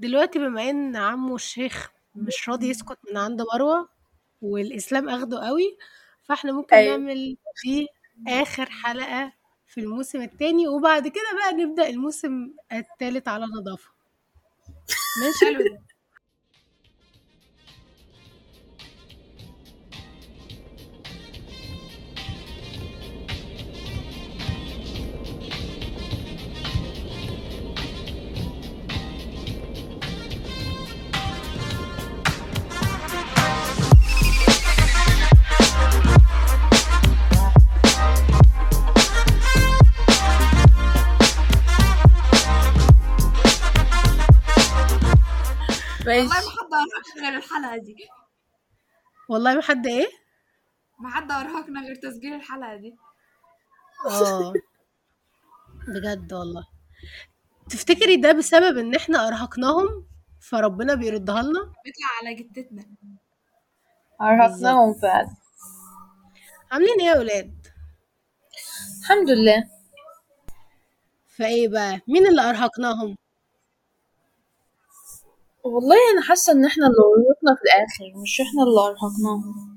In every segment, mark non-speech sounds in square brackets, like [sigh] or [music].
دلوقتي بما إن عمو الشيخ مش راضي يسكت من عند مروة والإسلام أخده قوي فإحنا ممكن أيوة. نعمل دي آخر حلقة في الموسم الثاني وبعد كده بقى نبدأ الموسم الثالث على نظافة. ماشي؟ ده والله ماشي ما حد ارهقنا غير الحلقة دي. والله ما حد إيه؟ ما حد أرهقنا غير تسجيل الحلقة دي. آه. بجد والله. تفتكري ده بسبب إن إحنا أرهقناهم؟ فربنا بيردها لنا؟ بيطلع على جدتنا. أرهقناهم فعلا. عاملين إيه يا ولاد؟ الحمد لله. فإيه بقى؟ مين اللي أرهقناهم؟ والله أنا حاسة إن إحنا اللي ارهقنا في الآخر مش إحنا اللي ارهقناهم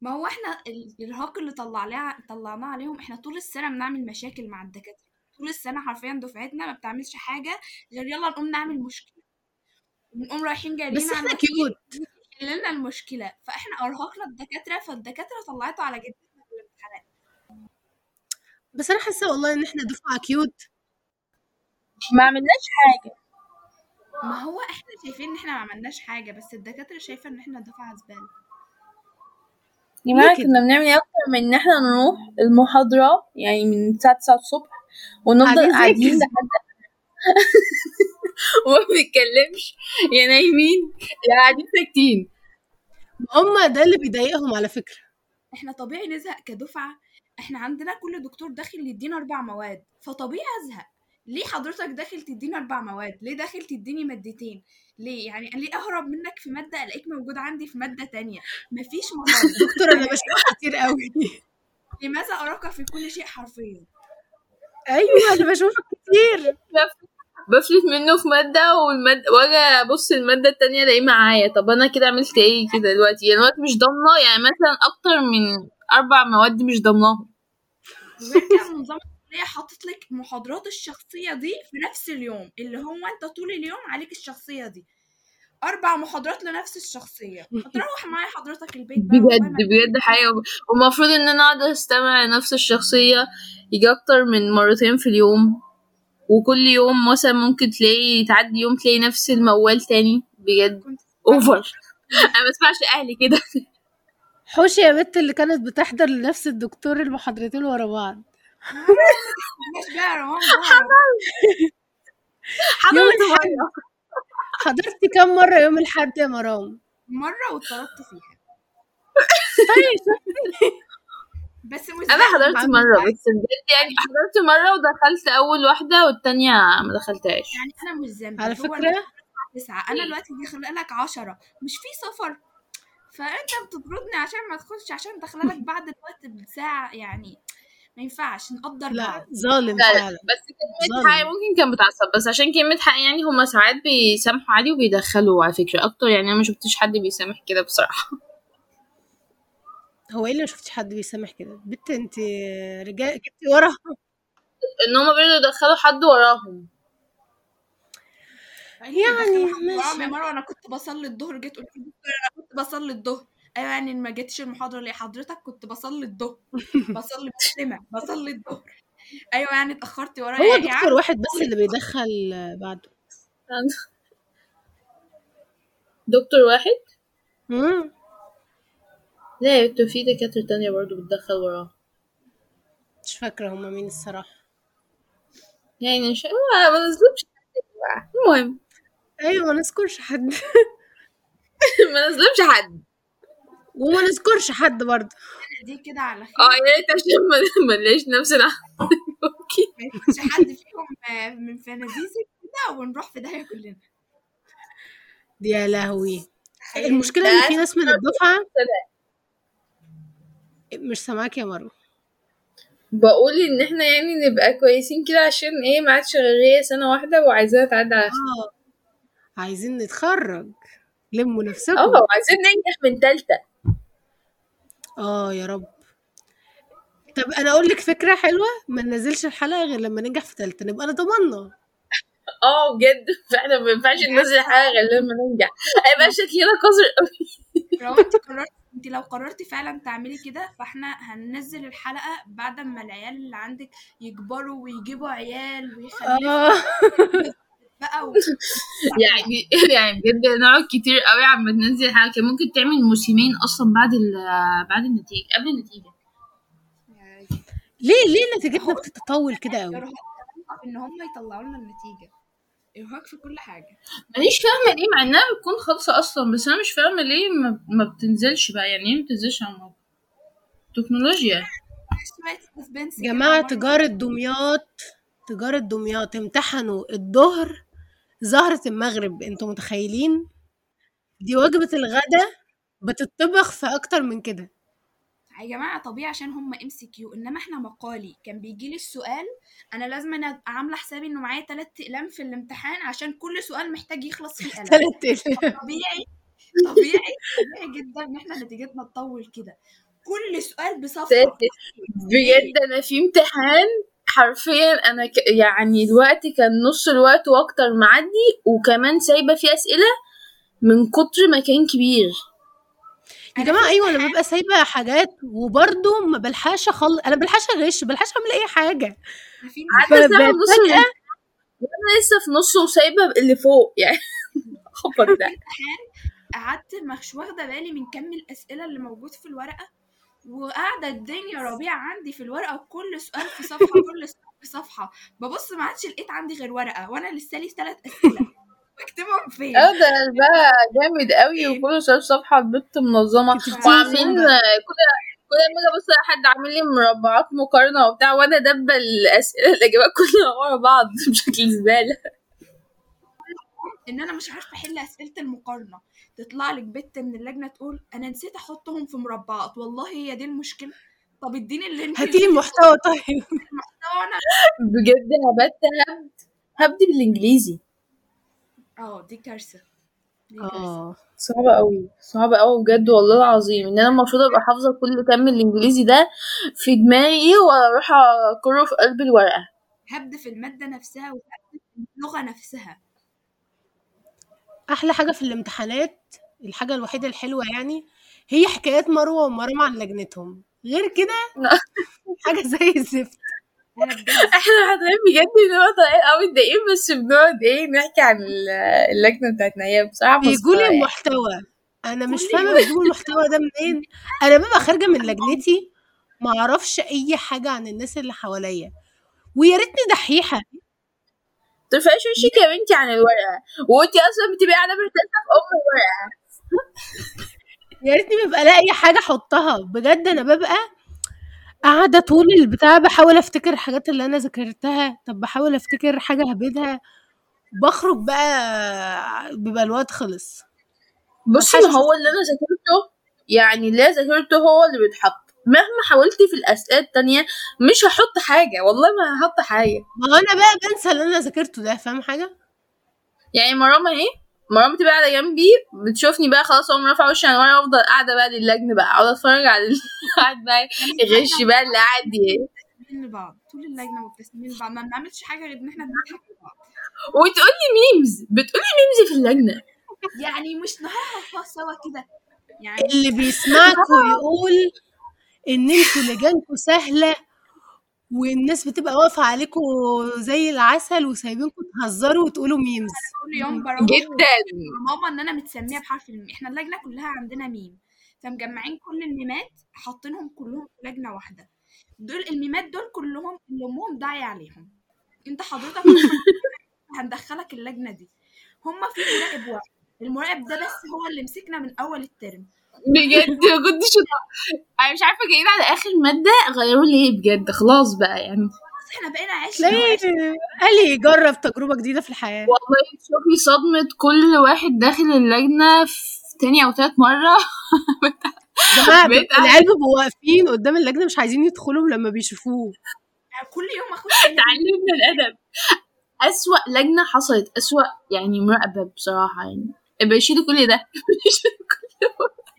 ما هو إحنا ال- الإرهاق اللي طلعناه طلعناه عليهم إحنا طول السنة بنعمل مشاكل مع الدكاترة. طول السنة حرفيا دفعتنا ما بتعملش حاجة غير يلا نقوم نعمل مشكلة. ونقوم رايحين جايبين بس على الوكيل كيوت يحل لنا المشكلة. فإحنا أرهقنا الدكاترة فالدكاترة طلعته على جدتنا في الامتحانات. بس أنا حاسة والله إن إحنا دفعة كيوت ما عملناش حاجة. ما هو إحنا شايفين ان إحنا ما عملناش حاجة بس الدكاترة شايفة ان إحنا دفعه زباله يا كده؟ كنا بنعمل إيه أكتر من إن إحنا نروح المحاضرة؟ يعني من الساعة 9 الصبح ونفضل قاعدين زي قاعدين الكذب. لحد [laughs] وما بنتكلمش. يا نايمين يا قاعدين ساكتين. هما ده اللي بيضايقهم على فكرة. إحنا طبيعي نزهق كدفعة. إحنا عندنا كل دكتور داخل يدينا أربع مواد فطبيعي أزهق. ليه حضرتك داخل تديني أربع مواد؟ ليه داخل تديني مادتين؟ ليه؟ يعني ليه أهرب منك في مادة ألاقيك موجود عندي في مادة تانية؟ مفيش [laughs] مهارة. دكتور أنا بشوف كتير قوي [laughs] لماذا أراك في كل شيء حرفيا؟ أيوه أنا بشوفك كتير. بفلت منه في مادة والمادة وأجي أبص المادة التانية ألاقيه معايا. طب أنا كده عملت إيه كده دلوقتي؟ يعني دلوقتي مش ضامنة يعني مثلا أكتر من أربع مواد مش ضامناهم. نظام الكليه حاطط لك محاضرات الشخصية دي في نفس اليوم اللي هو أنت طول اليوم عليك الشخصية دي. أربع محاضرات لنفس الشخصية. [laughs] هتروح معايا حضرتك البيت بجد بجد حاجة ومفروض إن أنا أقعد أستمع لنفس الشخصية يجي أكتر من مرتين في اليوم. وكل يوم مثلا ممكن تلاقي تعدي يوم تلاقي نفس الموال تاني. بجد. أوفر. [laughs] أنا ما بسمعش أهلي كده. حوشي يا بنت اللي كانت بتحضر لنفس الدكتور المحاضرتين ورا بعض. مش حضرت. مرة حضرتي كم مرة يوم الاحد يا مرام مرة واتطردت فيها. طيب. بس مش أنا حضرت مرة بس بجد يعني حضرت مرة ودخلت أول واحدة والتانية ما دخلتهاش. يعني أنا مش ذنبي على فكرة؟ أنا تسعة. أنا دلوقتي داخل لك عشرة. مش في سفر. فأنت بتطردني عشان ما تخش عشان داخلة لك بعد الوقت بساعة يعني ما ينفعش نقدر لا بعض ظالم لا لا فعلا بس كلمة ظالم. حق ممكن كان بتعصب بس عشان كلمة حق يعني هما ساعات بيسامحوا عادي وبيدخلوا على فكرة. أكتر يعني أنا ما شفتش حد بيسامح كده بصراحة. هو إيه اللي ما شفتش حد بيسامح كده؟ بنت أنت رجال جبتي ورا؟ إن هما بيرضوا يدخلوا حد وراهم. يعني يا ماشي. مروه أنا كنت بصلي الظهر جيت قلت أنا كنت بصلي الظهر. أيوه يعني ما جيتش المحاضرة ليه؟ حضرتك كنت بصلي الظهر [laughs] بصلي مسلمة بصلي الظهر. أيوه يعني اتاخرتي ورايا هو يا دكتور عم واحد بس اللي بيدخل بعده. [laughs] دكتور واحد؟ مم. لا يا بنت في دكاترة تانية برضو بتدخل وراها مش فاكرة هما مين الصراحة. يعني مش ما جماعة. المهم. أيوه ما نذكرش حد. [laughs] ما نظلمش حد. وما نذكرش حد برضه. دي كده على خير. آه يا ريت عشان ما نلاقيش نفسنا [laughs] أوكي. ما يكونش حد فيهم آه، من فناديسك كده ونروح في داهية كلنا. يا لهوي. المشكلة إن في ناس من الدفعه مش سامعاك يا مروة. بقول إن إحنا يعني نبقى كويسين كده عشان إيه ما عادش غير هي سنة واحدة وعايزاها تعدي على آه. عايزين نتخرج. لموا نفسكم. آه وعايزين ننجح من تالتة. آه يا رب. طب أنا أقول لك فكرة حلوة ما ننزلش الحلقة غير لما ننجح في ثالثه نبقى أنا ضمننا. [laughs] آه بجد. فإحنا ما ينفعش ننزل حاجة غير لما ننجح. هيبقى شكلنا قذر قوي [laughs] لو انت قررت انت لو قررتي فعلا تعملي كده فإحنا هننزل الحلقة بعد ما العيال اللي عندك يكبروا ويجيبوا عيال ويخلفوا. آه. [laughs] بقى و... [laughs] يعني [laughs] يعني بجد نقعد كتير قوي عم تنزل حاجة كان ممكن تعمل موسمين أصلا بعد ال بعد النتيجة قبل النتيجة. ليه ليه نتيجتنا بتتطول كده قوي؟ إن هم يطلعوا لنا النتيجة. إرهاق في كل حاجة. مانيش فاهمة ليه مع إنها بتكون خالصة أصلا بس أنا مش فاهمة ليه ما, ما بتنزلش بقى. يعني إيه ما بتنزلش على الموقع؟ تكنولوجيا. جماعة تجارة دمياط تجارة دمياط امتحنوا الظهر زهرة المغرب أنتوا متخيلين؟ دي وجبة الغداء بتطبخ في أكتر من كده. يا جماعة طبيعي عشان هم MCQ إنما إحنا مقالي. كان بيجي لي السؤال أنا لازم أنا ابقى عاملة حسابي إنه معايا ثلاث أقلام في الامتحان عشان كل سؤال محتاج يخلص فيه قلم. [laughs] ثلاث طبيعي طبيعي طبيعي جدا إن إحنا نتيجتنا تطول كده. كل سؤال بصفحه. بجد أنا في امتحان حرفيا أنا ك... يعني الوقت كان نص الوقت وأكتر معدي وكمان سايبة فيه أسئلة من كتر ما كان كبير. يا جماعة أيوه أنا ببقى سايبة حاجات وبرضه ما بلحقش اخلص أنا بلحقش أغش بلحقش أعمل أي حاجة. عدى ساعه ونص فجأة وأنا لسه في نص وسايبة اللي فوق يعني [laughs] خبر ده. امتحان قعدت مش واخدة بالي من كم الأسئلة اللي موجود في الورقة وقاعدة الدنيا ربيع عندي في الورقة كل سؤال في صفحة [laughs] كل سؤال في صفحة. ببص ما عادش لقيت عندي غير ورقة وأنا لسه لي ثلاث أسئلة. [laughs] بكتبهم فين؟ آه ده بقى جامد قوي وكل شوية صفحة البت منظمة. وعاملين كل؟ كل ما أجي ابص حد عامل لي مربعات مقارنة وبتاع وأنا دبه الأسئلة الاجابات كلها ورا بعض [laughs] بشكل زبالة. إن أنا مش عارفة أحل أسئلة المقارنة. تطلع لك بت من اللجنة تقول أنا نسيت أحطهم في مربعات والله هي دي المشكلة. طب اديني اللي أنت هاتي لي محتوى طيب. وأنا بجد هبت هبد هبد بالإنجليزي. آه دي كارثة. آه صعبة قوي صعبة قوي بجد والله العظيم. إن أنا المفروض أبقى حافظة كل كم الإنجليزي ده في دماغي وأروح اقره في قلب الورقة. هبد في المادة نفسها وهبد في اللغة نفسها. أحلى حاجة في الامتحانات الحاجة الوحيدة الحلوة يعني هي حكايات مروة ومرام عن لجنتهم. غير كده [laughs] حاجة زي الزفت. إحنا حرفيا بجد بنبقى طالعين قوي متضايقين بس بنقعد إيه نحكي عن ال- اللجنة بتاعتنا هي بصراحة بيجوا مسخرة لي يعني. المحتوى. أنا مش فاهمة. بيجيبوا المحتوى ده منين. أنا ببقى خارجة من لجنتي ما أعرفش أي حاجة عن الناس اللي حواليا. ويا ريتني دحيحة. ترفعيش وشك يا بنتي عن الورقة. وأنتي أصلا بتبقي قاعدة مرتاحة في أم الورقة. يا ريتني ببقى لاقي حاجة أحطها. بجد أنا ببقى قاعدة طول البتاع بحاول أفتكر الحاجات اللي أنا ذاكرتها. طب بحاول أفتكر حاجة هبدها. بخرج بقى بيبقى الوقت خلص. بصي هو اللي أنا ذاكرته يعني اللي ذاكرته هو اللي بيتحط. مهما حاولت في الأسئلة التانية مش هحط حاجة. والله ما هحط حاجة. ما أنا بقى بنسى اللي أنا ذاكرته ده. فاهم حاجة؟ يعني مرام اهي مرام بتبقى قاعدة جنبي بتشوفني بقى خلاص اقوم رافعه وشي عن ورا وافضل قاعدة بقى للجنة بقى أقعد أتفرج على اللي [laughs] قاعد بقى يغش بقى اللي قاعد ي- مبتسمين لبعض طول اللجنة مبتسمين لبعض ما بنعملش حاجة غير إن إحنا بنضحك لبعض وتقول لي memes بتقول لي memes في اللجنة. يعني مش نهاها سوا كده. يعني اللي بيسمعكوا يقول إن أنتوا لجانكوا سهلة. والناس بتبقى واقفة عليكم زي العسل وسايبينكم تهزروا وتقولوا memes كل يوم بروح جدا. ماما إن أنا متسمية بحرف الميم إحنا اللجنة كلها عندنا ميم فمجمعين كل الميمات حاطينهم كلهم في لجنة واحدة. دول الميمات دول كلهم اللي أمهم داعية عليهم. أنت حضرتك [laughs] هندخلك اللجنة دي. هما في مراقب واحد. المراقب ده بس هو اللي مسكنا من أول الترم. بجد ما كنتش أنا مش عارفة جايين على آخر مادة غيروا ليه بجد. خلاص بقى يعني. بس إحنا بقينا عشنا قال يجرب تجربة جديدة في الحياة. والله شوفي صدمة كل واحد داخل اللجنة في تاني أو تالت [laughs] بقيت العيال بيبقوا واقفين قدام اللجنة مش عايزين يدخلوا لما بيشوفوه. يعني كل يوم أخش ألاقي تعلمنا الأدب. أسوأ لجنة حصلت أسوأ يعني مراقبه بصراحة يعني. بيشيلوا كل ده. [laughs] بيشيلوا كل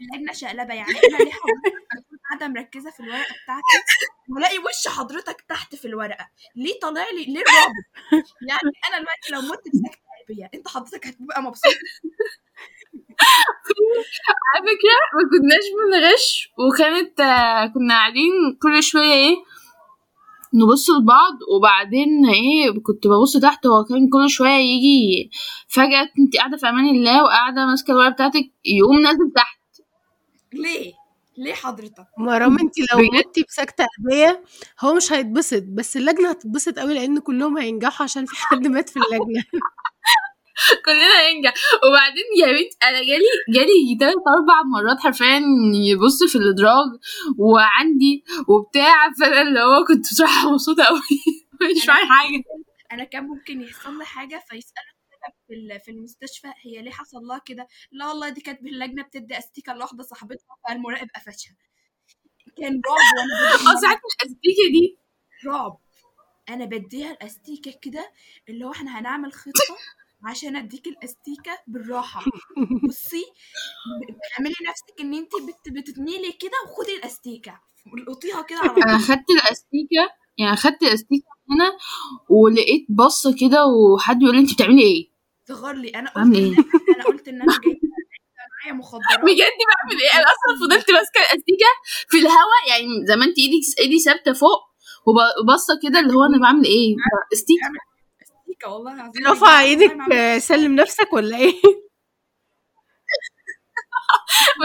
اللجنه شقلبة يعني. أنا ليه حضرتك قاعدة مركزة في الورقة بتاعتي والاقي وش حضرتك تحت في الورقة. ليه طالع لي ليه الرعب يعني أنا دلوقتي لو مت بسكتة قلبيه أنت حضرتك هتبقى مبسوط. على فكرة ما كناش بنغش وكانت آه، كنا قاعدين كل شوية إيه نبص لبعض وبعدين إيه كنت ببص تحت هو كان كل شوية يجي فجأة أنت قاعدة في أمان الله وقاعدة ماسكة الورقة بتاعتك يقوم نازل تحت. ليه؟ ليه حضرتك؟ مرام انت لو بجد؟ متي بسكتة قلبية هو مش هيتبسط بس اللجنة هتتبسط قوي لأن كلهم هينجحوا عشان في حد مات في اللجنة. [laughs] كلنا ننجح وبعدين يا بنت أنا جالي جالي تلات أربع مرات حرفيا يبص في الإدراج وعندي وبتاع فأنا اللي هو كنت بصراحة مبسوطة قوي. [laughs] مش فاهم حاجة. أنا كان ممكن يحصل لي حاجة فيسألوا في في المستشفى هي ليه حصل لها كده؟ لا والله دي كانت اللجنه بتدي استيكه لواحدة صاحبتها فالمراقب قفشها. كان رعب وأنا آه [laughs] ساعات الأستيكة. دي؟ رعب. أنا بديها الأستيكة كده اللي هو إحنا هنعمل خطة عشان أديك الأستيكة بالراحة. [laughs] بصي اعملي نفسك إن انت بت بتتميلي كده وخدي الأستيكة. القطيها كده على أنا طول خدت الأستيكة يعني خدت الأستيكة هنا ولقيت بصة كده وحد بيقول لي انت بتعملي إيه؟ صغر لي. أنا قلت إن إيه؟ أنا قلت إن أنا جاية. [laughs] معايا مخدرات. بجد بعمل إيه؟ أنا أصلا فضلت ماسكة الأستيكة في الهواء يعني زي ما انت إيدك إيدي ثابتة فوق وبصه كده اللي هو أنا بعمل إيه؟ أستيكة. أستيكة والله العظيم. رفع إيدك آه، سلم نفسك ولا إيه؟ [laughs]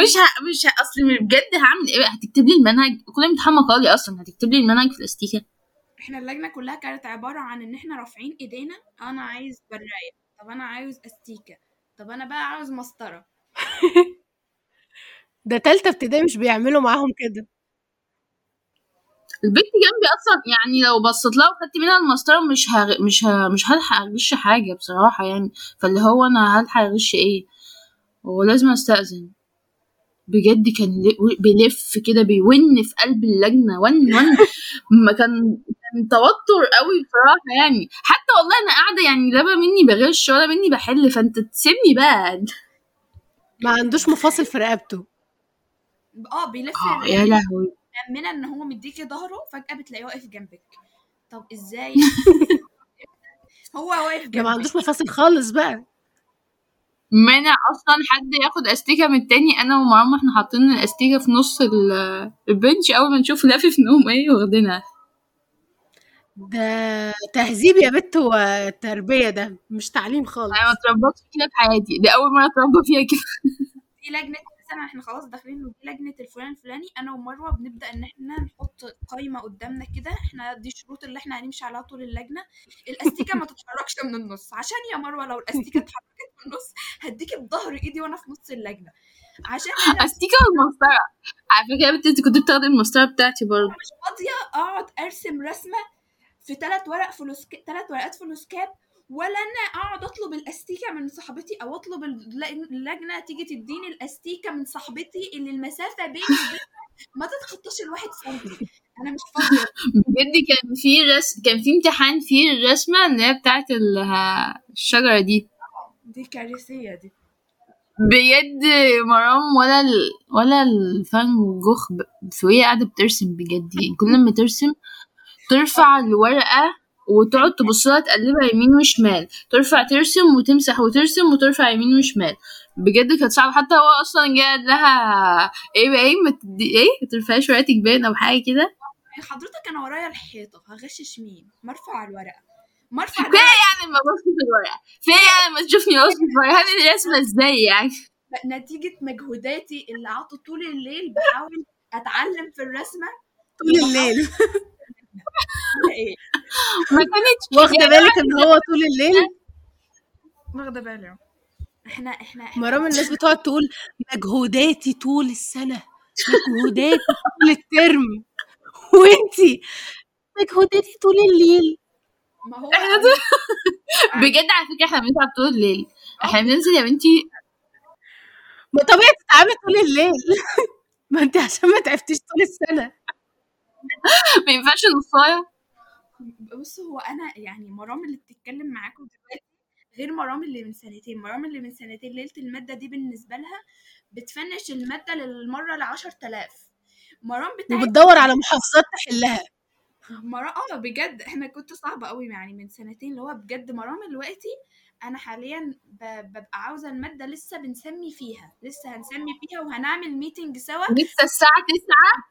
مش ه... مش ه... أصل بجد هعمل إيه؟ هتكتب لي المنهج؟ كل امتحان مقالي أصلا هتكتب لي المنهج في الأستيكة. إحنا اللجنة كلها كانت عبارة عن إن إحنا رافعين إيدينا أنا عايز برايه طب أنا عاوز أستيكة. طب أنا بقى عاوز مسطرة. [laughs] ده تالتة ابتدائي مش بيعملوا معاهم كده. البنت جنبي أصلا يعني لو بصيت لها وخدت منها المسطرة مش هغ... مش ه... مش هلحق أغش حاجة بصراحة يعني. فاللي هو أنا هلحق أغش إيه؟ ولازم أستأذن. بجد كان بيلف كده بيون في قلب اللجنة. ون ون [laughs] ما كان كان توتر قوي بصراحة يعني. حتى والله أنا قاعدة يعني لا بقى مني بغش ولا مني بحل فأنت تسيبني بقى. ما عندوش مفاصل في رقبته. آه بيلف آه يا لهوي. مأمنة إن هو مديكي ظهره فجأة بتلاقيه واقف جنبك. طب إزاي؟ [laughs] هو واقف ده ما جنبك. عندوش مفاصل خالص بقى. منع أصلا حد ياخد أستيكة من التاني. أنا ومرام إحنا حاطين الأستيكة في نص ال- البنش أول ما نشوف لافف نقوم إيه واخدينها؟ ده تهذيب يا بت وتربية ده مش تعليم خالص. أنا ما اتربطتش كده في حياتي. دي أول مرة أتربى فيها كده. دي لجنة مثلا إحنا خلاص داخلين لجنة الفلان الفلاني أنا ومروة بنبدأ إن إحنا نحط قائمة قدامنا كده إحنا دي الشروط اللي إحنا هنمشي عليها طول اللجنة. الأستيكة ما تتحركش من النص عشان يا مروة لو الأستيكة اتحركت من النص هديكي بظهر إيدي وأنا في نص اللجنة. عشان أستيكة والمسطرة. على فكرة أنت كنت بتاخدي المسطرة بتاعتي برضه. مش فاضية أقعد أرسم رسمة في ثلاث ورق فلوسك ثلاث ورقات فلوسكاب ولا أنا أقعد أطلب الأستيكة من صاحبتي أو أطلب الل- اللجنة تيجي تديني الأستيكة من صاحبتي اللي المسافة بيني وبينها ما تتخطاش الواحد سنتي. أنا مش فاضيه بجد كان في رس... كان في امتحان فيه الرسمة اللي هي بتاعت ال... الشجرة دي. دي كارثية دي. بجد مرام ولا ال... ولا الفان جوخ ب... وهي قاعدة بترسم بجد يعني. كل ما ترسم ترفع الورقة وتقعد تبص لها تقلبها يمين وشمال ترفع ترسم وتمسح وترسم وترفع يمين وشمال. بجد كانت صعبة حتى هو أصلا جه قال لها إيه بقى إيه ما تدي إيه ما ترفعيش ورقتك باين أو حاجة كده. حضرتك أنا ورايا الحيطة هغشش مين مرفع الورقة. مرفع الورقة. يعني ما بص في الورقة. فين يعني ما تشوفني في الورقة. هذه الرسمه إزاي يعني؟ نتيجة مجهوداتي اللي قعدت طول الليل بحاول أتعلم في الرسمة. طول الليل. [laughs] إيه ما كانتش [laughs] واخدة بالك إن هو طول الليل؟ واخدة بالي. إحنا إحنا إحنا مرام الناس بتقعد تقول مجهوداتي طول السنة مجهوداتي طول الترم. وإنتي مجهوداتي طول الليل. ما هو إحنا [laughs] بجد على فكرة إحنا بنتعب طول الليل. إحنا بننزل يا بنتي. ما طبيعي تتعامل طول الليل. [laughs] ما انت عشان ما تعبتيش طول السنة. [laughs] ما ينفعش نصايه بص هو أنا يعني مرام اللي بتتكلم معاكم دلوقتي غير مرام اللي من سنتين. مرام اللي من سنتين ليلة المادة دي بالنسبة لها بتفنش المادة للمرة العشر تلاف مرام بتاعت وبتدور على محافظات تحلها. مرام آه بجد. إحنا كنت صعبة قوي يعني من سنتين اللي هو بجد مرام دلوقتي أنا حاليا ببقى عاوزة المادة لسه بنسمي فيها لسه هنسمي فيها وهنعمل ميتنج سوا. لسه الساعة 9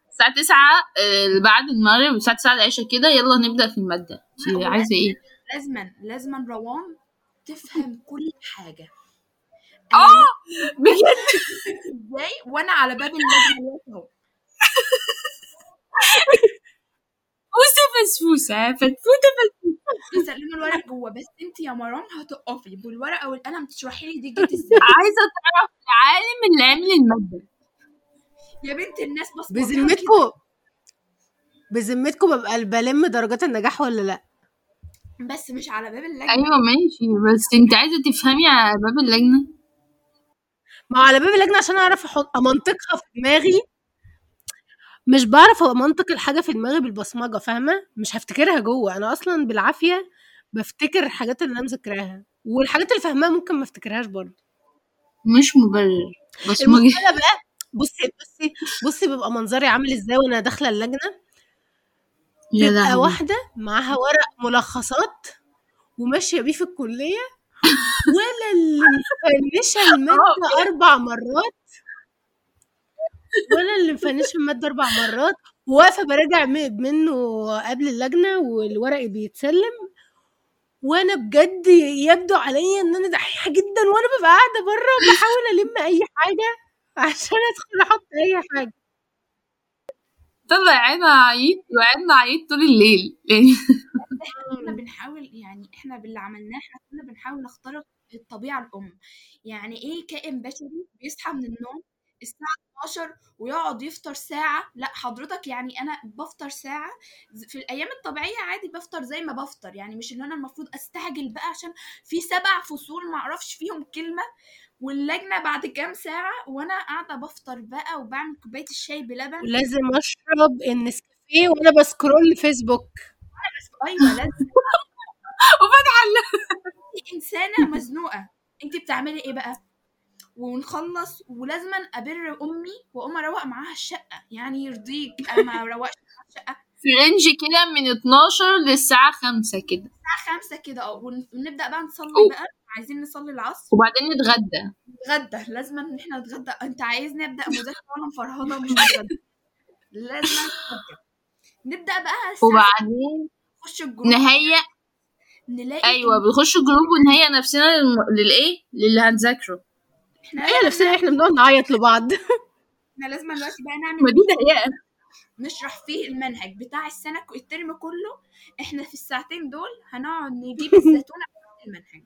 الساعة 9 آه، بعد المغرب الساعة 9 العشاء كده يلا نبدأ في المادة. انت عايزة إيه؟ لازما لازما روان تفهم كل حاجة. آه! بجد؟ [laughs] إزاي؟ وأنا على باب اللجنة [laughs] اهو فوسة فسفوسة فتفوتة بيسلموا الورق جوه بس انت يا مرام هتقفي بالورقة والقلم تشرحي لي دي جت [laughs] إزاي؟ عايزة تعرف العالم اللي عامل المادة. يا بنت الناس بس بذمتكم بذمتكم ببقى بلم درجات النجاح ولا لأ؟ بس مش على باب اللجنة. أيوه ماشي بس انت عايزة تفهمي على باب اللجنة. ما هو على باب اللجنة عشان أعرف أحط أمنطقها في دماغي. مش بعرف امنطق الحاجة في دماغي بالبصمجة فاهمة؟ مش هفتكرها جوه أنا أصلا بالعافية بفتكر الحاجات اللي أنا مذاكراها والحاجات اللي فاهماها ممكن ما افتكرهاش برضه. مش مبرر. بس. المشكلة بقى بصي بصي بصي بيبقى منظري عامل إزاي وأنا داخلة اللجنة؟ يا تبقى واحدة معاها ورق ملخصات وماشية بيه في الكلية ولا اللي مفنشه الماده أربع مرات ولا اللي مفنشه المادة أربع مرات. وواقفه براجع منه قبل اللجنة والورق بيتسلم. وأنا بجد يبدو عليا إن أنا دحيحة جدا وأنا ببقى قاعدة بره بحاول ألم أي حاجة عشان أدخل أحط أي حاجة. طلع عينها عيط وقعدنا عيط طول الليل. يعني إحنا بنحاول يعني إحنا باللي عملناه إحنا كنا بنحاول نخترق الطبيعة الأم. يعني إيه كائن بشري بيصحى من النوم الساعة 12 ويقعد يفطر ساعة. لا حضرتك يعني أنا بفطر ساعة ز- في الأيام الطبيعية عادي بفطر زي ما بفطر. يعني مش إن أنا المفروض أستعجل بقى عشان في سبع فصول معرفش فيهم كلمة واللجنة بعد كام ساعة وأنا قاعدة بفطر بقى وبعمل كوباية الشاي بلبن. ولازم أشرب النسكافيه وأنا بسكرول فيسبوك. أيوة لازم. [laughs] انت [laughs] إنسانة مزنوقة. انت بتعملي إيه بقى؟ ونخلص ولازما أبر أمي وأقوم أروق معاها الشقة. يعني يرضيك أنا ما اروقش معاها الشقة. في رينج كده من 12 للساعة 5 كده. الساعة خمسة كده أه. ون- ونبدأ بقى نصلي أوه. بقى. عايزين نصلي العصر. وبعدين نتغدى. نتغدى. لازما إن إحنا نتغدى. أنت عايزني ابدا مذاكرة وأنا مفرهدة ومش بتغدى لازم نتغدى. نبدأ بقى وبعدين نخش الجروب. نهيئ نلاقي أيوه بنخش جروب ونهيئ نفسنا للإيه؟ للي هنذاكره. إحنا هي نفسنا إحنا بنقعد نعيط لبعض. [laughs] إحنا لازم دلوقتي بقى نعمل ما دي تهيئة نشرح فيه المنهج بتاع السنة الترم كله. إحنا في الساعتين دول هنقعد نجيب [laughs] بتاعت المنهج.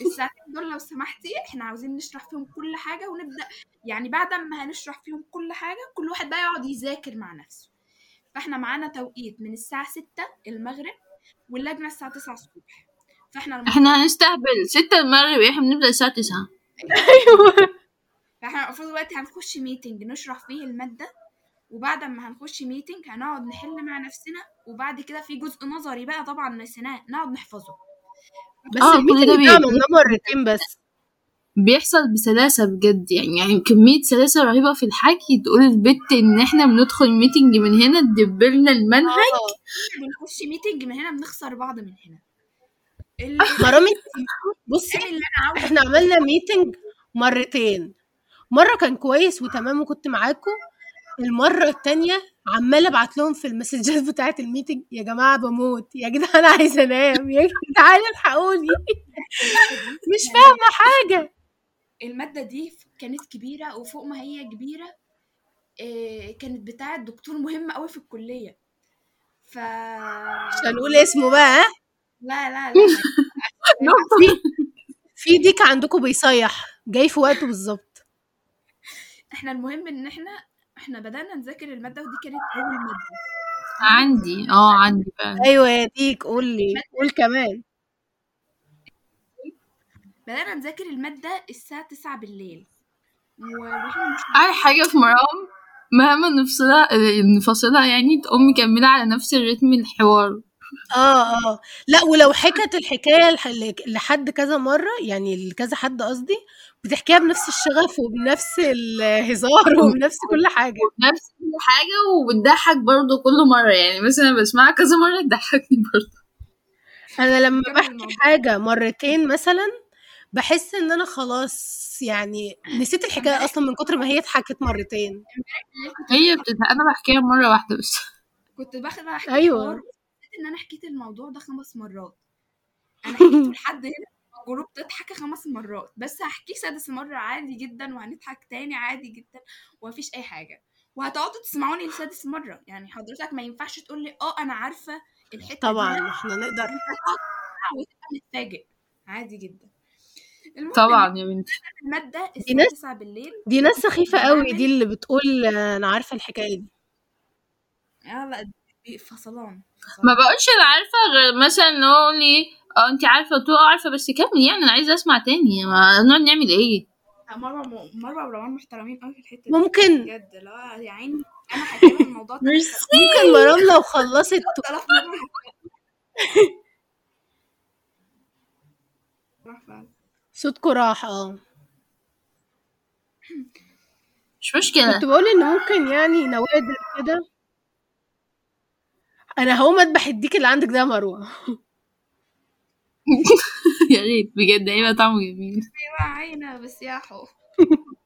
الساعتين دول لو سمحتي إحنا عاوزين نشرح فيهم كل حاجة ونبدأ. يعني بعد ما هنشرح فيهم كل حاجة كل واحد بقى يقعد يذاكر مع نفسه. فإحنا معانا توقيت من الساعة ستة المغرب واللجنة الساعة تسعة الصبح. فإحنا إحنا هنستهبل 6 المغرب إحنا بنبدأ الساعة 9 أيوه. فاحنا المفروض دلوقتي هنخش meeting نشرح فيه المادة وبعد ما هنخش meeting هنقعد نحل مع نفسنا وبعد كده في جزء نظري بقى طبعا نسيناه نقعد نحفظه. بس آه، كل ال meeting ده مرتين بس. بيحصل بسلاسة بجد يعني يعني كمية سلاسة رهيبة في الحكي تقول البت إن إحنا بندخل meeting من هنا تدبرنا المنهج. آه بنخش meeting من هنا بنخسر بعض من هنا. مرامي [laughs] [laughs] بصي أنا إحنا عملنا meeting مرتين. مرة كان كويس وتمام وكنت معاكم. المرة التانية عمالة أبعت لهم في ال messages بتاعة ال meeting يا جماعة بموت يا جدعان عايزة أنام يا جدعان الحقوني. [laughs] مش فاهمة حاجة. المادة دي كانت كبيرة وفوق ما هي كبيرة إيه، كانت بتاعة دكتور مهم قوي في الكلية. ف مش هنقول اسمه بقى؟ لا لا لا [laughs] [laughs] في في ديك عندكم بيصيح جاي في وقته بالظبط. إحنا المهم ان إحنا إحنا بدأنا نذاكر المادة ودي كانت أول مادة. عندي. آه عندي فعلا. أيوه يا ديك قول لي قول كمان. بدأنا نذاكر المادة الساعة تسعة بالليل. أي حاجة في مرام مهما نفصلها نفصلها يعني تقوم مكملة على نفس الريتم الحوار. آه آه. لأ ولو حكت الحكاية لح- لحد كذا مرة يعني لكذا حد قصدي بتحكيها بنفس الشغف وبنفس الهزار [laughs] وبنفس كل حاجة. نفس كل حاجة وبتضحك برضه كل مرة. يعني مثلا بسمعها كذا مرة تضحكني [laughs] برضه. أنا لما بحكي الموضوع. حاجة مرتين مثلا بحس إن أنا خلاص يعني نسيت الحكاية أصلا من كتر ما هي اتحكت مرتين. هي بتضحك. أنا بحكيها مرة واحدة بس. كنت باخد. حوار. وحسيت ان أنا حكيت الموضوع ده خمس مرات. أنا [laughs] حكيته لحد هنا الجروب تضحك خمس مرات. بس هحكيه سادس مرة عادي جدا وهنضحك تاني عادي جدا ومفيش أي حاجة. وهتقعدوا تسمعوني لسادس مرة. يعني حضرتك ما ينفعش تقول لي آه أنا عارفة الحتة دي. طبعا إحنا نقدر. وتبقى متفاجئ. عادي جدا. طبعا يا بنتي. المادة دي الساعة ناس- 9 بالليل. دي ناس سخيفة قوي دي اللي بتقول آه، أنا عارفة الحكاية دي. آه فصلان ما بقولش أنا عارفة غير مثلا ان هو لي آه انت عارفة قلت له آه عارفة بس كمل يعني أنا عايزة أسمع تاني. ما نقعد نعمل إيه؟ مروه م... مروه وروان محترمين قوي في الحتة دي. ممكن. بجد لا يا عيني أنا حكيت الموضوع ده. ممكن مرام لو خلصت. [laughs] 3000 مرة حكيت. [laughs] راح فعلا. صوتكوا راح آه. مش مشكلة. كنت بقول إن ممكن يعني نوادر كده. أنا هقوم أذبح الديك اللي عندك ده يا مروة. [laughs] يا ريت بجد هيبقى طعمه جميل. أيوه عينة بس يا حو. [laughs]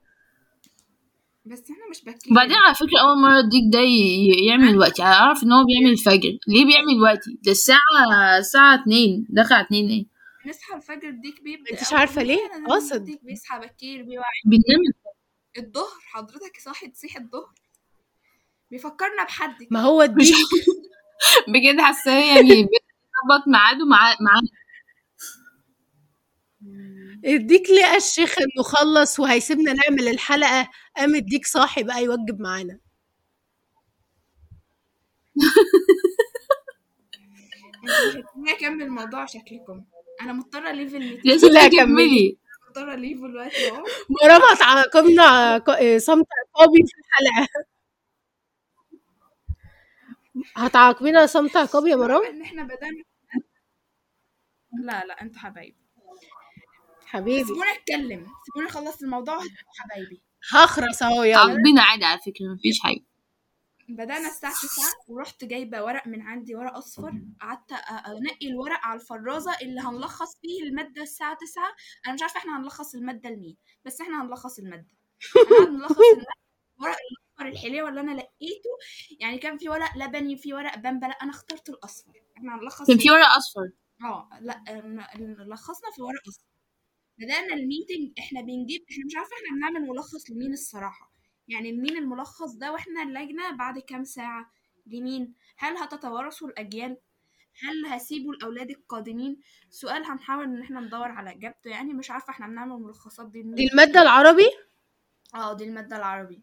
بس إحنا مش باكلين وبعدين على فكرة أول مرة الديك ده ي- يعمل وقتي أنا أعرف إن هو بيعمل الفجر ليه بيعمل وقتي ده الساعة الساعة 2 دخل على 2 إيه؟ نصحى الفجر الديك بيبدأ. أنت مش عارفة ليه؟ قاصد. الديك بيصحى بكير بيوعي. بننام الظهر حضرتك صاحي تصيح الظهر. بيفكرنا بحد كده. ما هو الديك [laughs] بجد حاساه يعني [laughs] بيظبط ميعاده مع معانا الديك لقى الشيخ انه خلص وهيسيبنا نعمل الحلقة قام الديك صاحي بقى يوجب معانا. هتسيبوني أكمل الموضوع شكلكم. أنا مضطرة ليفل 200 يا ستي لا، كملي. كملي مضطرة ليفل دلوقتي أهو. مرام هتعاقبنا ق- صمت عقابي في الحلقة. هتعاقبينا صمت عقابي يا مرام إن إحنا بدأنا لا لا أنتوا حبايبي. حبيبي. سيبوني اتكلم سيبوني اخلص الموضوع حبايبي. هخرس أهو يلا. عاقبين عادي على فكرة مفيش حاجة. بدأنا الساعة 9 ورحت جايبة ورق من عندي ورق أصفر. قعدت أنقي الورق على الفرازة اللي هنلخص فيه المادة الساعة 9 أنا مش عارفة إحنا هنلخص المادة لمين بس إحنا هنلخص المادة. هنقعد نلخص المادة الورق الأصفر الحليوة اللي أنا لقيته. يعني كان في ورق لبني في ورق بامبا لا أنا اخترت الأصفر. إحنا هنلخص كان في ورق أصفر؟ آه لا لخصنا في ورق أصفر. بدأنا الميتنج إحنا بنجيب إحنا مش عارفة إحنا بنعمل ملخص لمين الصراحة. يعني لمين الملخص ده وإحنا اللجنه بعد كام ساعة؟ لمين؟ هل هتتوارثوا الأجيال؟ هل هسيبوا الأولاد القادمين؟ سؤال هنحاول إن إحنا ندور على إجابته. يعني مش عارفة إحنا بنعمل الملخصات دي دي المادة العربي؟ آه دي المادة العربي.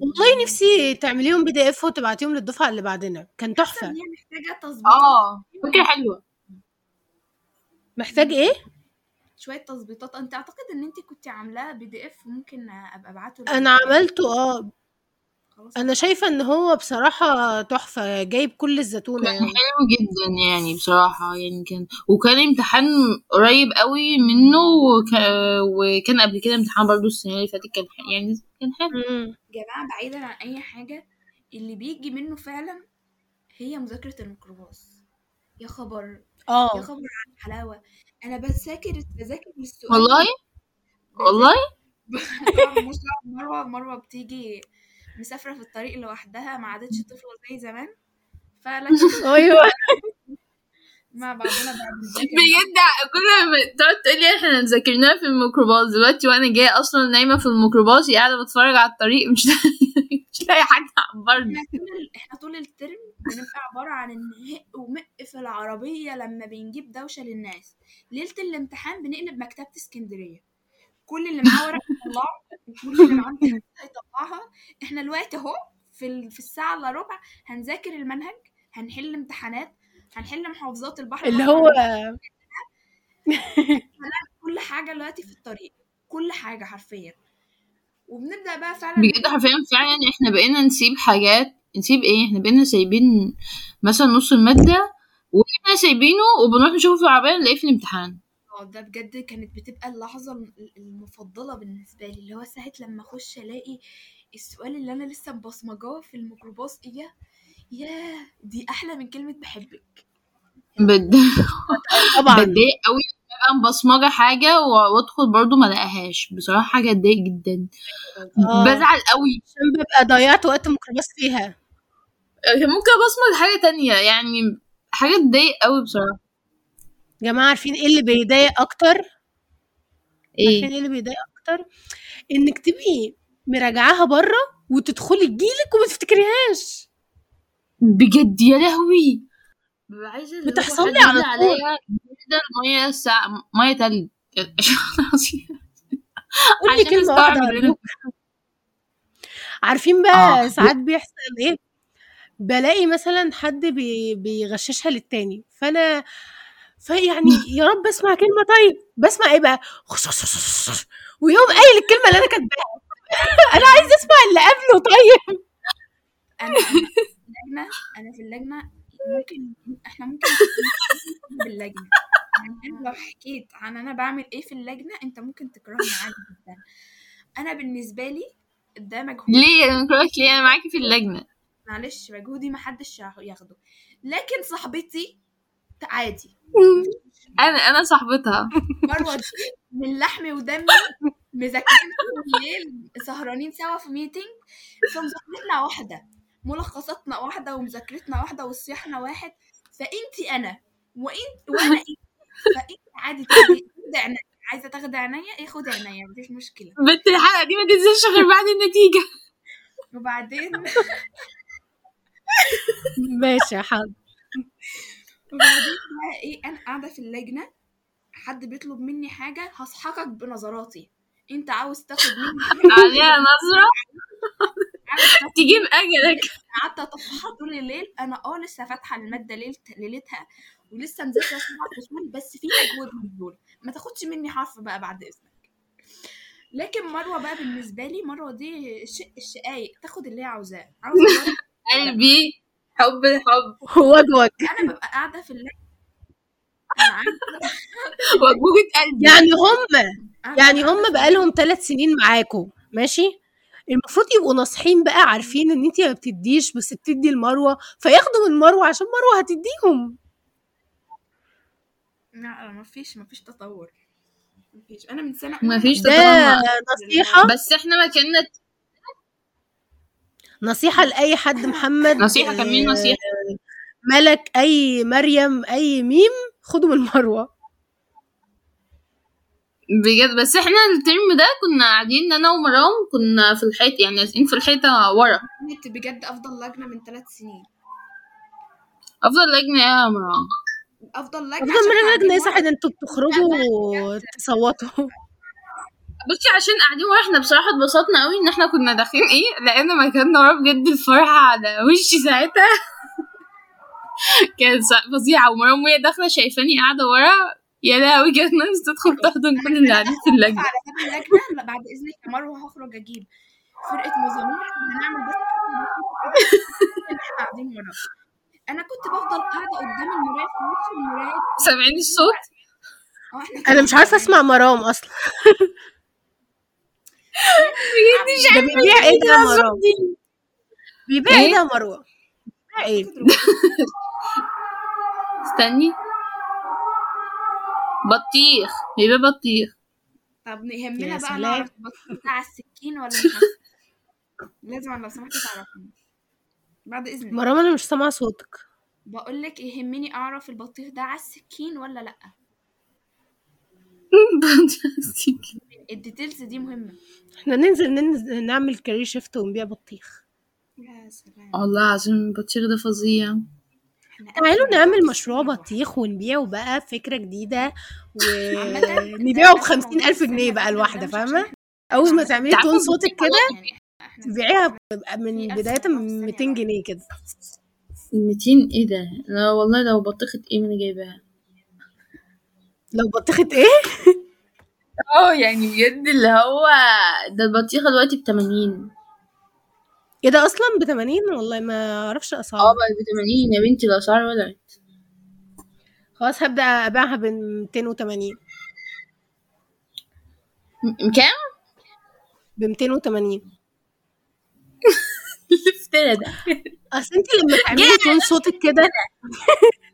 والله نفسي تعمليهم PDF وتبعتيهم للدفعة اللي بعدنا. كان تحفة. هي محتاجة تظبيط آه فكره حلوة. محتاج إيه؟ شوية تظبيطات. أنت أعتقد إن أنت كنت عاملاه PDF ممكن أبقى ابعته أنا عملته آه. خلاص. أنا شايفة إن هو بصراحة تحفة جايب كل الزتونه كان يعني. حلو جدا يعني بصراحة يعني كان وكان امتحان قريب قوي منه وك... وكان قبل كده امتحان برضو السنة اللي فاتت كان يعني كان حلو. مم. جماعة بعيدا عن أي حاجة اللي بيجي منه فعلا هي مذاكرة الميكروباص. يا خبر يا آه خبر على الحلاوة. أنا بذاكر بذاكر للسؤال. والله؟ والله؟ [laughs] مروة مروة بتيجي مسافرة في الطريق لوحدها ما عادتش طفلة زي زمان. [laughs] أيوه. [laughs] مع بعضنا بعد بجد كل ما تقعد تقولي إحنا ذاكرناها في الميكروباص دلوقتي وأنا جاية أصلا نايمة في الميكروباص قاعدة بتفرج على الطريق مش [laughs] مش لاقي حد يعبرني. إحنا طول الترم بنبقى عبارة عن النهق ومق في العربية لما بنجيب دوشة للناس. ليلة الامتحان بنقلب مكتبة اسكندرية. كل اللي معاه ورق يطلعه وكل اللي معاه هيطلعها إحنا دلوقتي اهو في ال... في الساعة إلا ربع هنذاكر المنهج هنحل امتحانات هنحل محافظات البحر اللي. هو كل حاجة دلوقتي في الطريق كل حاجة حرفيا. وبنبدأ بقى فعلا بجد حرفيا فعلا إحنا بقينا نسيب حاجات نسيب إيه إحنا بقينا سايبين مثلا نص المادة وإحنا سايبينه وبنروح نشوفه في العربية نلاقيه في الامتحان. آه ده بجد كانت بتبقى اللحظة الم- المفضلة بالنسبة لي اللي هو ساعة لما أخش ألاقي السؤال اللي أنا لسه مبصمجاه في الميكروباص إيه ياه دي أحلى من كلمة بحبك. [laughs] طبعا. بتضايق قوي ببقى مبصمجة حاجة و- وأدخل برضو ما بصراحة حاجة تضايق جدا. آه. بزعل قوي عشان ببقى ضيعت وقت ميكروباص فيها. كان ممكن أبصمج حاجة تانية. يعني حاجة تضايق قوي بصراحة. جماعة عارفين إيه اللي بيضايق أكتر؟ عارفين إيه إيه اللي بيضايق أكتر؟ إنك تبقي مراجعاها بره وتدخلي تجيلك وما تفتكريهاش. بجد يا لهوي. ببقى اللي هو بتحصل لي على طول. المية ساعة مية تلج. [laughs] قولي اللي أرجوك. عارفين بقى آه. ساعات بيحصل إيه؟ بلاقي مثلا حد بي بيغششها للتاني. فأنا فيعني يا رب أسمع كلمة طيب بسمع إيه بقى؟ ويقوم قايل الكلمة اللي أنا كاتباها. [laughs] أنا عايز أسمع اللي قبله طيب. أنا أنا في اللجنة أنا في اللجنة. ممكن إحنا ممكن نتكلم باللجنة. يعني أنا لو حكيت عن أنا بعمل إيه في اللجنة أنت ممكن تكرهني عادي جدا. أنا بالنسبة لي ده مجهود. ليه؟ أنا بقولك ليه أنا معاكي في اللجنة. معلش مجهودي محدش ياخده. لكن صاحبتي عادي. أنا أنا صاحبتها. مروة دي من لحمي ودمي مذاكرين الليل سهرانين سوا في ميتنج فمذاكرتنا واحدة ملخصاتنا واحدة ومذاكرتنا واحدة وصياحنا واحد. فأنتي أنا وانت وأنا انت فانت عادي تاخدي عينيا. عايزة تاخدي عينيا؟ إيه خدي عينيا مفيش مشكلة. بنت الحلقة دي ما تنزلش غير بعد النتيجة. وبعدين؟ ماشي يا حاضر. وبعدين بقى إيه أنا قاعدة في اللجنة حد بيطلب مني حاجة هسحقك بنظراتي. أنت عاوز تاخد مني [laughs] عليها تاخد تجيب أجلك. قعدت أطفحها طول الليل. أنا آه لسه فاتحة المادة ليلتها ولسه مذاكره سبع فصول بس في مجهود مبذول ما تاخدش مني حرف بقى بعد إذنك. لكن مروة بقى بالنسبة لي مروة دي الشق الشقايق تاخد اللي هي عاوزاه. عاوزه. [laughs] قلبي. حب الحب. [laughs] وجوج أنا ببقى قاعدة في قاعدة [laughs] وجوجة قلبي. يعني هم يعني هم بقالهم ثلاث سنين معاكم ماشي؟ المفروض يبقوا ناصحين بقى عارفين إن انت ما بتديش بس بتدي المروة فياخدوا من مروه عشان مروة هتديهم. لا ما فيش ما فيش تطور. ما فيش أنا من سنه ما فيش تطور. نصيحة؟ بس إحنا مكاننا نصيحة لأي حد محمد نصيحة كان مين آه، نصيحة؟ ملك أي مريم أي ميم خدوا من مروة. بجد بس إحنا الترم ده كنا قاعدين أنا ومرام كنا في الحيط يعني لازقين في الحيطة ورا. كانت بجد أفضل لجنة من ثلاث سنين. أفضل لجنة يا مرام أفضل لجنة أفضل اللجنه يا. صاحبي أنتوا بتخرجوا تصوتوا بصي عشان قاعدين ورا إحنا بصراحة اتبسطنا قوي إن إحنا كنا داخلين إيه لقينا مكاننا ورا بجد الفرحة على وشي ساعتها. [laughs] كانت فظيعة ومرام وهي داخلة شايفاني قاعدة ورا. يا لهوي كانت ناس تدخل تحضن كل اللي قاعدين في اللجنة. [laughs] على باب اللجنه بعد اذنك يا مروه هخرج أجيب فرقة مزامير هنعمل بس قاعدين ورا. أنا كنت بفضل قاعدة قدام المراية في وش المراية. سامعين الصوت؟ آه إحنا أنا مش عارفة أسمع مرام أصلا. [laughs] ده بيبيع إيه ده يا مرام بيبيع إيه إيه؟ ده يا مروة؟ بيبيع إيه؟ [laughs] استني. بطيخ بيبقى بطيخ. طب يهمنا بقى. نعرف البطيخ ده على السكين ولا مش لازم لو سمحت تعرفني. بعد إذنك. مرام أنا مش سامعة صوتك. بقول لك يهمني أعرف البطيخ ده على السكين ولا لأ؟ [laughs] ال details دي مهمة. إحنا ننزل, ننزل نعمل career shift ونبيع بطيخ. يا سلام. والله العظيم البطيخ ده فظيع. تعالوا نعمل مشروع. بطيخ ونبيعه بقى فكرة جديدة عامة ونبيعه ألف السن جنيه ده بقى الواحدة فاهمة؟ أول ما تعملي تون صوتك كده تبيعيها من بداية من ثانية 200 واحدة. جنيه كده. 200 إيه ده؟ لا والله لو بطيخة إيه من جايباها. لو بطيخة إيه؟ آه يعني بجد اللي هو ده البطيخة دلوقتي ب 80 إيه ده أصلا ب 80 والله ما أعرفش آه اسعار. بقى ب 80 يا بنتي الاسعار ولعت خلاص هبدأ أبيعها ب 280 م- كام؟ ب 280 الافتراء ده اصل انت لما تعملي تون صوتك كده. [laughs]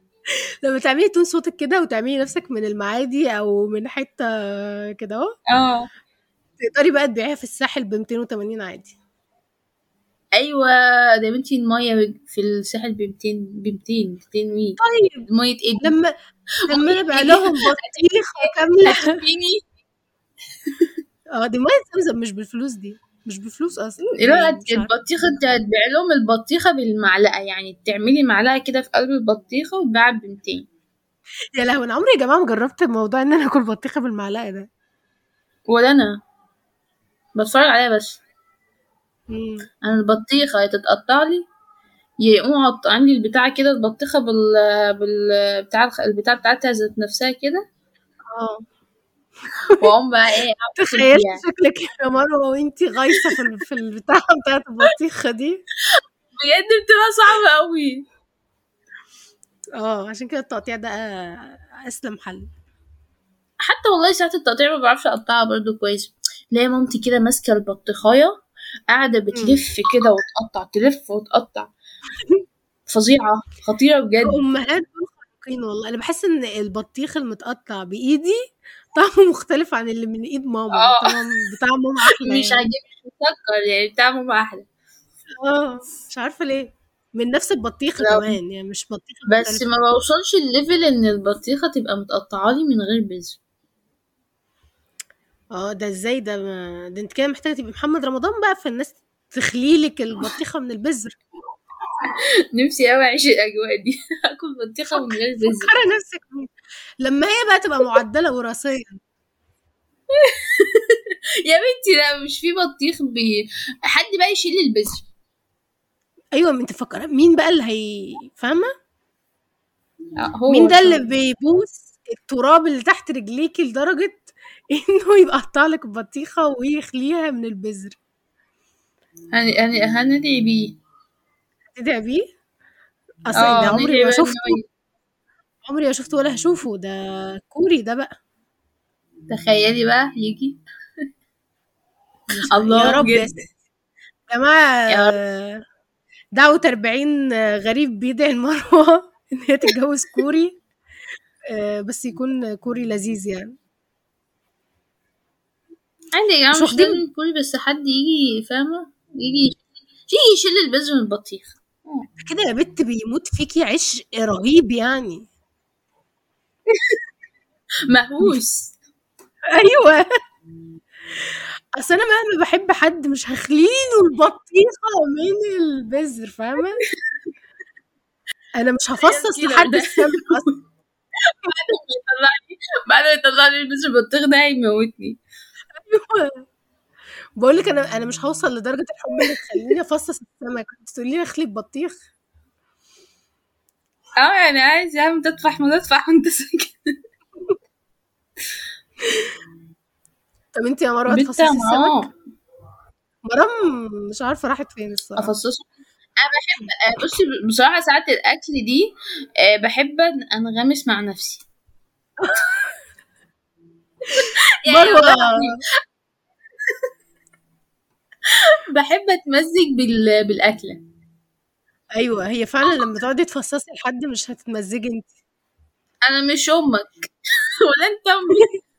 لما تعملي تون صوتك كده وتعملي نفسك من المعادي أو من حتة كده أهو آه. تقدري بقى تبيعيها في الساحل ب 280 عادي. أيوه ده بنتي الميه في الساحل ب 200 ب 200 200 مين طيب. ميه إيه؟ لما لما أنا بقى [laughs] لهم بطيخه كامله [laughs] [laughs] آه دي مية زمزم مش بالفلوس دي. مش بفلوس أصلا. لا يعني مش عارفة. البطيخة انت هتبيع لهم البطيخة بالمعلقة يعني تعملي معلقة كده في قلب البطيخة وتباع ب 200 يا لهوي أنا عمري يا جماعة ما جربت موضوع إن أنا آكل بطيخة بالمعلقة ده. ولا أنا. بتفرج عليها بس. مم. أنا البطيخة تتقطع لي يا يقوموا قاطعين لي البتاع كده البطيخة بال بال بتاع البتاع بتاعتها ذات نفسها كده. آه. واقوم بقى إيه فيها. شكلك يا مروة وإنتي غايصة في في البتاع بتاعت البطيخة دي. بجد بتبقى صعبة قوي آه عشان كده التقطيع ده أسلم حل. حتى والله ساعة التقطيع ما بعرفش أقطعها برضو كويس. لا مامتي كده ماسكة البطيخاية قاعدة بتلف كده وتقطع تلف وتقطع. فظيعة خطيرة بجد. أمهات خارقين والله. أنا بحس إن البطيخ المتقطع بإيدي طعمه مختلف عن اللي من إيد ماما. طبعا بتاع ماما أحلى مش يعني. عاجبني مسكر يعني بتاع ماما أحلى آه مش عارفة ليه من نفس البطيخة. كمان يعني مش بطيخة بس مختلفة. ما بوصلش level إن البطيخة تبقى متقطعة لي من غير بذر آه ده إزاي ده ما... ده أنت كده محتاجة تبقي محمد رمضان بقى فالناس تخليلك البطيخة من البذر [laughs] نفسي قوي أعيش الأجواء دي. [laughs] أكل بطيخه من غير بذر فكري نفسك. لما هي بقى تبقى معدلة وراثيا [laughs] يا بنتي لا مش في بطيخ بي... حد بقى يشيل البذر. أيوه ما أنت فكر مين بقى اللي هي فاهمة؟ آه، هو مين ده اللي. بيبوس التراب اللي تحت رجليكي لدرجة إنه يبقى قطع لك بطيخة ويخليها من البذر؟ هن... هن... هندعي بيه. تدعي بيه. أصل آه ده عمري ما شفته. عمري ما شفته ولا هشوفه. ده كوري ده بقى. تخيلي بقى يجي. [laughs] الله رب يا. ستي. يا جماعة رب. آه، دعوة 40 غريب بيدعي المروة [laughs] إن هي تتجوز كوري. آه، بس يكون كوري لذيذ يعني. عادي يا جماعة مش واخدين- كوري بس حد يجي فاهمة؟ يجي يجي يشيل البذر من البطيخ. [laughs] كده يا بت بيموت فيكي عشق رهيب يعني. [laughs] مهووس. [laughs] أيوه. أصل أنا مهما بحب حد مش هخليله البطيخة من البذر فاهمة؟ أنا مش هفصص لحد. السمك أصلا. بعد ما يطلع لي البذر البطيخ ده هيموتني. بقول لك أنا أنا مش هوصل لدرجة الحب اللي تخليني أفصص السمك. تقولي لي اخلي بطيخ. آه يعني عايز يا عم تطفح ما تطفح وأنت ساكت. طب أنت يا مروة تفصصي السمك؟ مرام مش عارفة راحت فين الصراحة. افصصه أنا بحب آه، بصي بصراحة ساعات الأكل دي آه، بحب أنغمس مع نفسي. [laughs] يعني [laughs] بحب اتمزج بال... بالأكلة. أيوه هي فعلا لما تقعدي تفصصي لحد مش هتتمزجي انت. أنا مش أمك. [laughs] ولا أنت أمي. [laughs]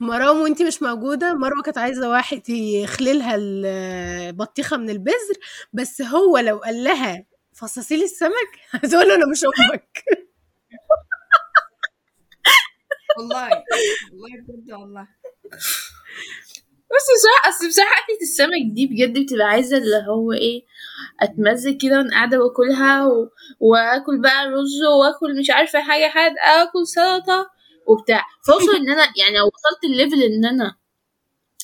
مرام وانت مش موجودة مروه كانت عايزة واحد يخللها البطيخة من البذر بس هو لو قال لها فصصي لي السمك هتقول له أنا مش أمك. والله والله بجد والله. بس بصراحة أصل بصراحة أكلة السمك دي بجد بتبقى عايزة اللي هو إيه أتمزج كده وأنا قاعدة باكلها و... وآكل بقى رز وآكل مش عارفة حاجة حد آكل سلطة وبتاع. فوصل إن أنا [laughs] يعني لو وصلت الليفل إن أنا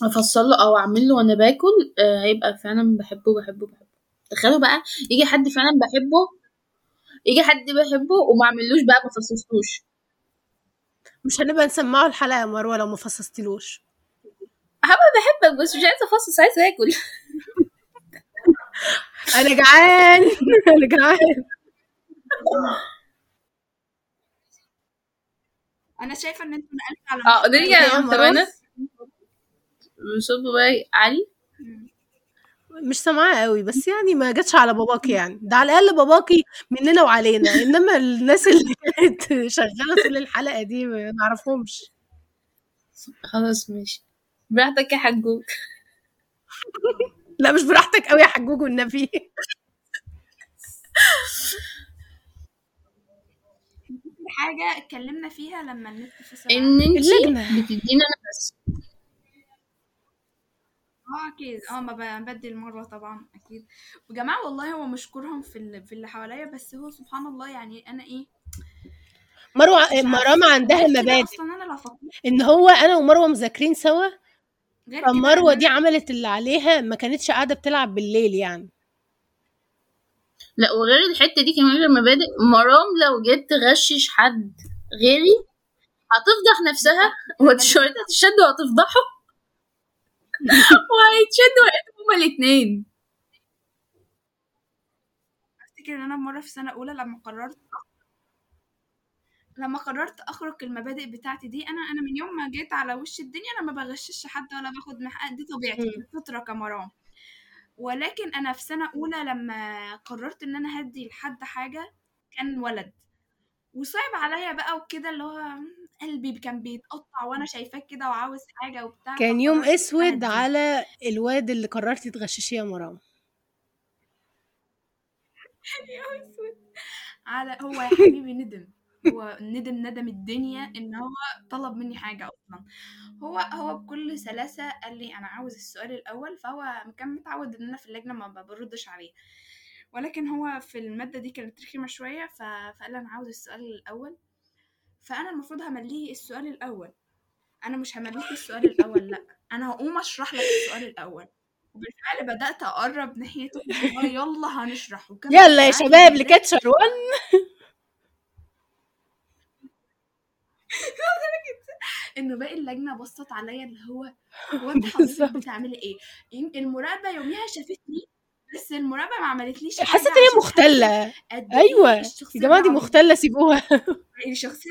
افصله أو أعمل له وأنا باكل آه هيبقى فعلا بحبه بحبه بحبه. تخيلوا بقى يجي حد فعلا بحبه يجي حد بحبه وما أعملوش بقى ما فصصلوش مش هنبقى نسمعه الحلقة يا مروة لو ما فصصتلوش حابة بحبك بس مش عايزة أفصص عايزة آكل. [laughs] أنا جعان أنا جعان. أنا شايفة إن أنتوا نقلتوا على آه نرجع يا مروة. باباي عالي مش سامعاه قوي بس يعني ما جاتش على باباكي يعني. ده على الأقل باباكي مننا وعلينا إنما الناس اللي [laughs] كانت شغالة طول الحلقة دي ما نعرفهمش. خلاص ماشي. براحتك يا حجوج. لا مش براحتك قوي يا حجوج والنبي. حاجة اتكلمنا فيها لما النت فصل إن أنتي اللجنة. بتدينا نفس آه أكيد. آه ما ببدل مرة طبعا أكيد. وجماعة والله هو مشكورهم في اللي في اللي حواليا بس هو سبحان الله يعني أنا إيه مروة مش مرام عارفة. عندها غير كده المبادئ. أصلا أنا لو فكرت إن هو أنا ومروة مذاكرين سوا غير كده إن دي عملت اللي عليها ما كانتش قاعدة بتلعب بالليل يعني. لا وغير الحتة دي كمان غير مبادئ مرام لو جيت تغشش حد غيري هتفضح نفسها [laughs] وشرطة تشد وهتفضحه. [laughs] وهيتشدوا وهيتبقوا هما الاتنين. أفتكر إن أنا مرة في سنة أولى لما قررت لما قررت أخرج المبادئ بتاعتي دي أنا أنا من يوم ما جيت على وش الدنيا أنا ما بغشش حد ولا باخد من حق دي طبيعتي مم. الفطره كمرام. ولكن أنا في سنة أولى لما قررت إن أنا هدي لحد حاجة كان ولد. وصعب عليا بقى وكده اللي هو قلبي كان بيتقطع وأنا شايفاه كده وعاوز حاجة وبتاع كان يوم أسود. على الواد اللي قررتي تغششيه يا مرام [laughs] على هو يا [laughs] حبيبي ندم. هو ندم ندم الدنيا إن هو طلب مني حاجة أصلا. هو هو بكل سلاسة قال لي أنا عاوز السؤال الأول فهو كان متعود إن أنا في اللجنة ما بردش عليه. ولكن هو في المادة دي كانت رخيمه شوية فقال أنا عاوز السؤال الأول. فأنا المفروض همليه السؤال الأول. أنا مش همليك السؤال [laughs] الأول لأ. أنا هقوم أشرح لك السؤال الأول. وبالفعل بدأت أقرب ناحيته [laughs] يلا هنشرح يلا يا شباب لكاتشر 1 [laughs] إنه باقي اللجنة بصت عليا اللي هو هو أنت حضرتك. بتعملي إيه؟ يمكن المراقبة يوميها شافتني بس المراقبة ما عملتليش حسيت إن هي مختلة. أيوه. يا جماعة دي. مختلة سيبوها. [laughs] الشخصيه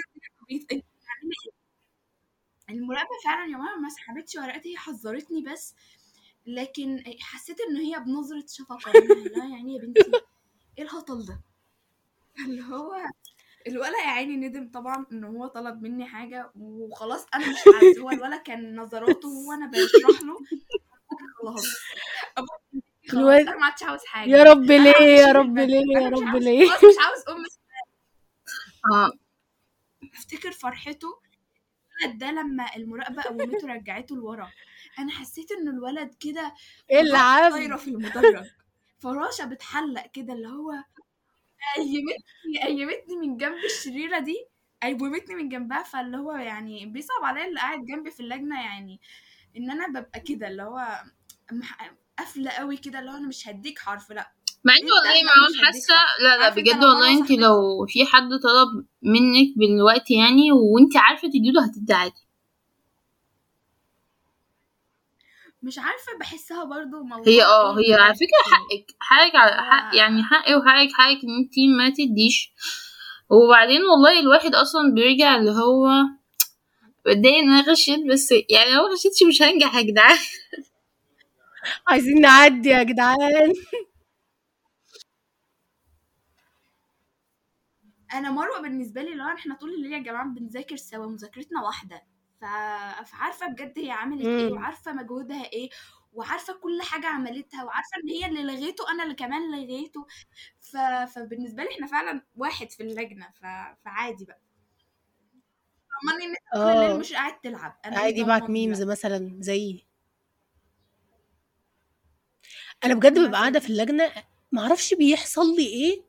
المراقبة فعلا يومها ما سحبتش ورقتي هي حذرتني بس لكن حسيت إن هي بنظرة شفقة. لا يعني يا بنتي. إيه الهطل ده؟ اللي هو الولا يا عيني ندم طبعا إن هو طلب مني حاجة وخلاص أنا مش عايز هو الولا كان نظراته وأنا بشرح له. [laughs] خلاص الواد- أنا ما عادش عاوز حاجة. يا رب ليه يا رب. ليه يا رب ليه؟ مش عاوز أم آه. أفتكر فرحته الولد ده لما المراقبة قومته رجعته لورا أنا حسيت إن الولد كده إيه اللي فراش طايرة في المدرج. فراشه بتحلق كده اللي هو قيمتني قيمتني من جنب الشريرة دي قيمتني من جنبها فاللي هو يعني بيصعب عليا اللي قاعد جنبي في اللجنة يعني إن أنا ببقى كده اللي هو قافلة قوي كده اللي هو أنا مش هديك حرف لأ. مع اني والله معاهم حاسه. لا لا بجد والله أنت لو في حد طلب منك بالوقت يعني وأنت عارفة تديله هتدي عادي. مش عارفة بحسها برضو موضوع هي آه إيه هي على بجد. فكرة حقك حقك على حق يعني حقي وحقك حقك إن انت ما تديش. وبعدين والله الواحد أصلا بيرجع اللي هو بتضايق إن أنا غشيت بس يعني لو غشيتش مش هنجح يا جدعان. [laughs] عايزين نعدي يا جدعان. أنا مروة بالنسبة لي لو إحنا طول الليل يا جماعة بنذاكر سوا مذاكرتنا واحدة. ف... فعارفة بجد هي عملت إيه. وعارفة مجهودها إيه وعارفة كل حاجة عملتها وعارفة إن هي اللي لغيته أنا اللي كمان لغيته. ف... فبالنسبة لي إحنا فعلا واحد في اللجنة ف... فعادي بقى. ضمني إن أنت آه. مش قاعد تلعب. أنا عادي ضمني ميمز بقى. مثلا زي أنا بجد ببقى قاعدة في اللجنة معرفش بيحصل لي إيه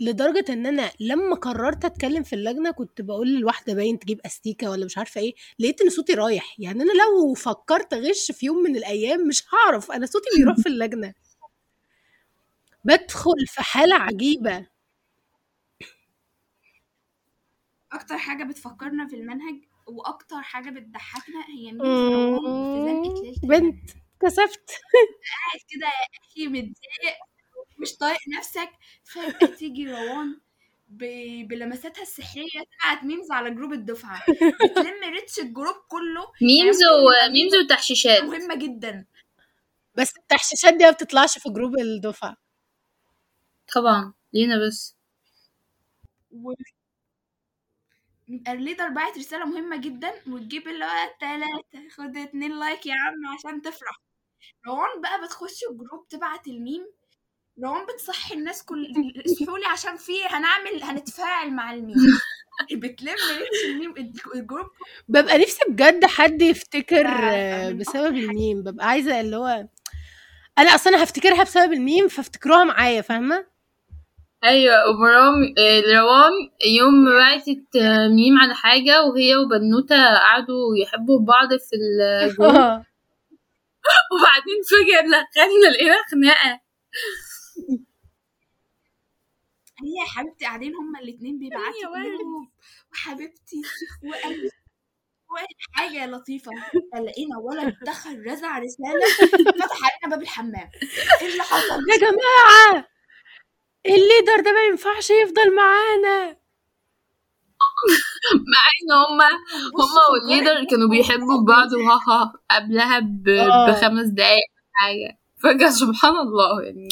لدرجة إن أنا لما قررت أتكلم في اللجنة كنت بقول للواحدة باين تجيب أستيكة ولا مش عارفة إيه لقيت إن صوتي رايح. يعني أنا لو فكرت أغش في يوم من الأيام مش هعرف. أنا صوتي بيروح في اللجنة. بدخل في حالة عجيبة. أكتر حاجة بتفكرنا في المنهج وأكتر حاجة بتضحكنا هي في زنقه ليله بنت. كسفت قاعد كده يا أخي متضايق مش طايق نفسك. فجأة تيجي روان ب- بلمساتها السحرية تبعت memes على جروب الدفعة. بتلم reach الجروب كله. memes يعني يبقى و memes وتحشيشات. مهمة جدا. بس التحشيشات دي ما بتطلعش في جروب الدفعة. طبعا. لينا بس. و... ال leader باعت رسالة مهمة جدا. وتجيب اللي هو تلاتة خد اتنين like يا عم عشان تفرح. روان بقى بتخش الجروب تبعت الميم. روان بتصحي الناس كل [laughs] اصحوا لي عشان في هنعمل هنتفاعل مع الميم. [laughs] بتلم الميم الجروب. ببقى نفسي بجد حد يفتكر بسبب الميم. ببقى عايزة اللي هو أنا أصلا هفتكرها بسبب الميم فافتكروها معايا فاهمة؟ أيوه. ومروان آه، روان يوم ما بعتت آه، ميم على حاجة وهي وبنوتة قعدوا يحبوا بعض في الجروب [laughs] آه. [laughs] وبعدين فجأة دخلنا لقينا خناقه هي يا حبيبتي قاعدين هما الاتنين بيبعتوا يا ولد. قلوب. وحبيبتي وقلبي حاجة لطيفة. لقينا ولد دخل رزع رسالة فتح علينا باب الحمام. إيه اللي حصل؟ يا جماعة! ال leader ده ما ينفعش يفضل معانا. مع إن هما هما وال leader كانوا بيحبوا بعض وهاها قبلها آه. بخمس دقايق حاجة. فجأة سبحان الله يعني.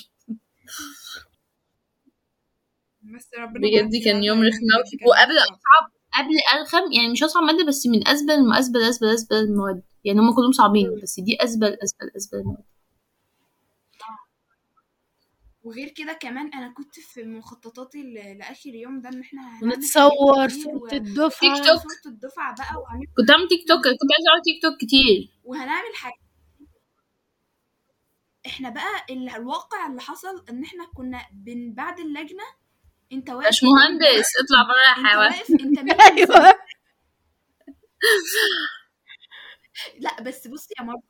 بس ربنا بجد كان يوم رخم وقبل اصعب قبل أرخم يعني مش أصعب مادة بس من أسبل اسبل اسبل اسبل المواد. يعني هم كلهم صعبين بس دي أسبل أسبل أسبل المواد وغير كده كمان أنا كنت في مخططاتي لآخر يوم ده إن إحنا ونتصور كتير صورة الدفعة تيك توك. صورة الدفعة بقى وهنعمل كنت اعمل تيك توك كنت عايزة اعمل تيك توك كتير. وهنعمل حاجة. إحنا بقى ال- الواقع اللي حصل إن إحنا كنا بن بعد اللجنة أنت واقف مش مهندس اطلع بره يا أنت حيوان. واقف أنت مين؟ [laughs] أيوه. لا بس بصي يا مرة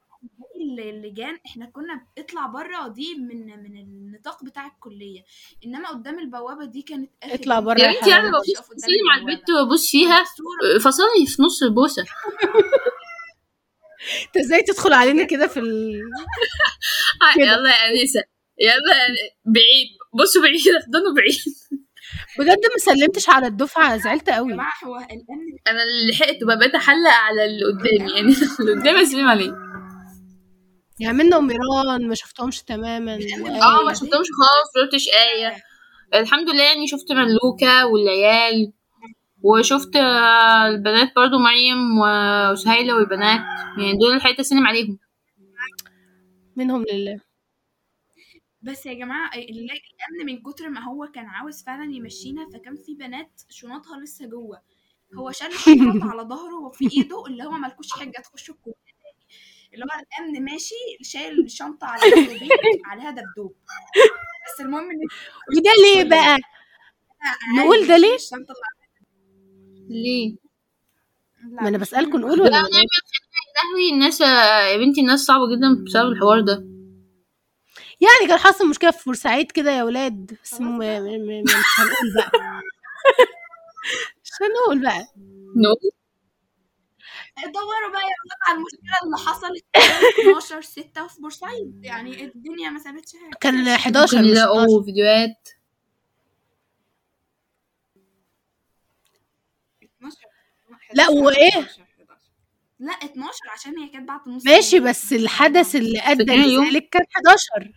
اللجان إحنا كنا اطلع بره دي من من النطاق بتاع الكلية. إنما قدام البوابة دي كانت آخر اطلع بره يا يا بنتي أنا. ببص على. البنت وأبص فيها. فصلني في نص البوسة. [laughs] انت إزاي تدخل علينا كده في ال... كده. يلا يا أنسة. يلا بعيد. بصوا بعيد. [laughs] احضنوا بعيد. بجد ما سلمتش على الدفعة. زعلت يا قوي. جماعة هو الأمن أنا اللي لحقت بقى بقيت أحلق على اللي قدامي. يعني اللي قدامي أسلم عليه. يعني منا وميران ما شفتهمش تماما آه ما شفتهمش خالص ما شفتش آية. الحمد لله يعني شفت ملوكة والعيال وشفت آه، البنات برضو مريم وسهيلة والبنات. يعني دول اللي لحقت أسلم عليهم. منهم لله. بس يا جماعة ال- الأمن من كتر ما هو كان عاوز فعلا يمشينا فكان في بنات شنطها لسه جوه. هو شال الشنط [laughs] على ظهره وفي إيده اللي هو ملكوش حاجة تخش تاني اللي هو الأمن ماشي شايل الشنطة على [laughs] عليها دبدوب. بس المهم إن وده ليه بقى؟ نقول ده ليه؟ الشنطة اللي ليه؟ لا، ما أنا مهم. نقول لا ولا نعمل لهوي الناس يا بنتي الناس صعبة جدا بسبب الحوار ده. يعني كان حاصل مشكلة في بورسعيد كده يا ولاد. بس. مش هنقول بقى. [laughs] مش هنقول بقى. نقول؟ دوروا بقى يا ولاد على المشكلة اللي حصلت في 12 6 في بورسعيد يعني الدنيا ما سابتش حاجة كان 11 ممكن مش 12 يلاقوا فيديوهات 12 لا، 11 وإيه؟ 11 11. لا 12 عشان هي كانت بعد نص ماشي. بس الحدث اللي أدى؟ لذلك كان 11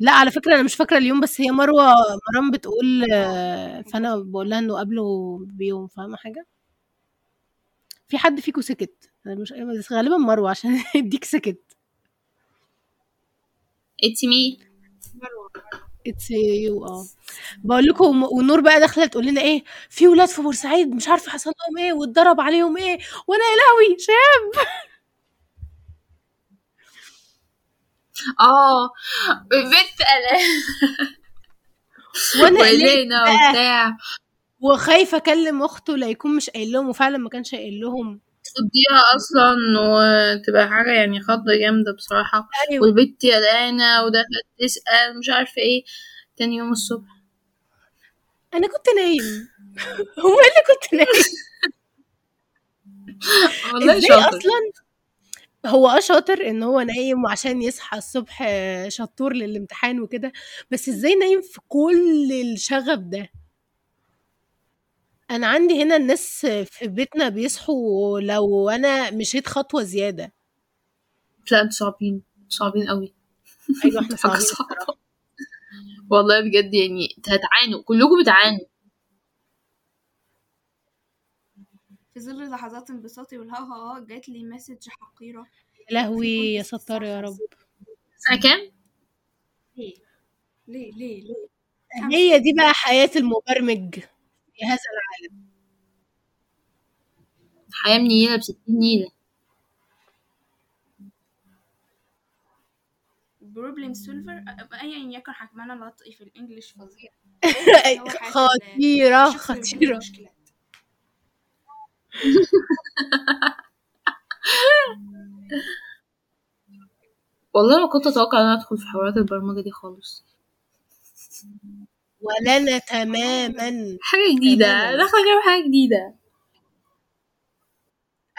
لا على فكرة أنا مش فاكرة اليوم بس هي مروة مرام بتقول آه، فأنا بقول لها إنه قبله بيوم فاهمة حاجة في حد فيكم سكت. أنا مش بس غالبا مروة عشان [laughs] يديك سكت. اتس مي اتس يو آه. بقول لكم ونور بقى داخله تقول لنا إيه في ولاد في بورسعيد مش عارفة حصل لهم إيه واتضرب عليهم إيه وأنا يا لهوي شاب. آه. بنت أنا. وأنا وبتاع. وخايفة أكلم أخته لا يكون مش قايل لهم وفعلا ما كانش قايل لهم. تفضيها أصلا وتبقى حاجة يعني خضة جامدة بصراحة. أيوه. والبت قلقانة ودخلت تسأل مش عارفة إيه. تاني يوم الصبح. أنا كنت نايم. [laughs] هو اللي كنت نايم. [laughs] والله شاطر. أصلا؟ هو آه شاطر إن هو نايم وعشان يصحى الصبح شطور للامتحان وكده بس إزاي نايم في كل الشغب ده؟ أنا عندي هنا الناس في بيتنا بيصحوا لو أنا مشيت خطوة زيادة. لا أنتوا صعبين صعبين قوي. أيوه إحنا [laughs] حاجة صعبين الصراحة والله بجد يعني هتعانوا كلكم بتعانوا. في ظل لحظات انبساطي ها جات لي مسج حقيرة. لهوي يا ستار يا رب. سنة كام؟ ليه؟ ليه؟ ليه؟ ليه؟ هي دي بقى حياة المبرمج. في هذا العالم. حياة منيلة بستين نيلة problem solver ايا يكن حكمنا نطقي في ال English فظيع. [laughs] خطيرة خطيرة. والله ما كنت أتوقع إن أنا أدخل في حوارات البرمجة دي خالص. ولا أنا تماما. حاجة جديدة. تماماً. داخلة اجرب حاجة جديدة.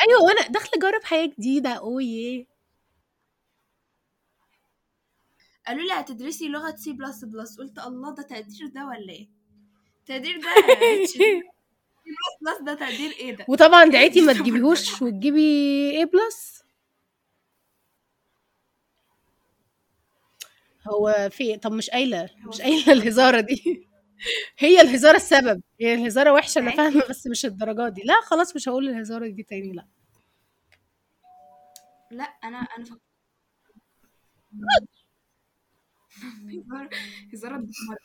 أيوة وأنا داخلة أجرب حياة جديدة. أوه قالوا لي هتدرسي لغة C plus plus قلت الله ده تقدير ده ولا إيه؟ تقدير ده C plus plus ده تقدير إيه ده؟ وطبعا دعيتي ما تجيبيهوش وتجيبي إيه بلس هو في طب مش قايلة مش قايلة الهزارة دي. [laughs] هي الهزارة السبب. هي الهزارة وحشة أنا فاهمة بس مش الدرجات دي. لا خلاص مش هقول الهزارة دي تاني لا. لا أنا أنا فك... هزار هزار الدمار.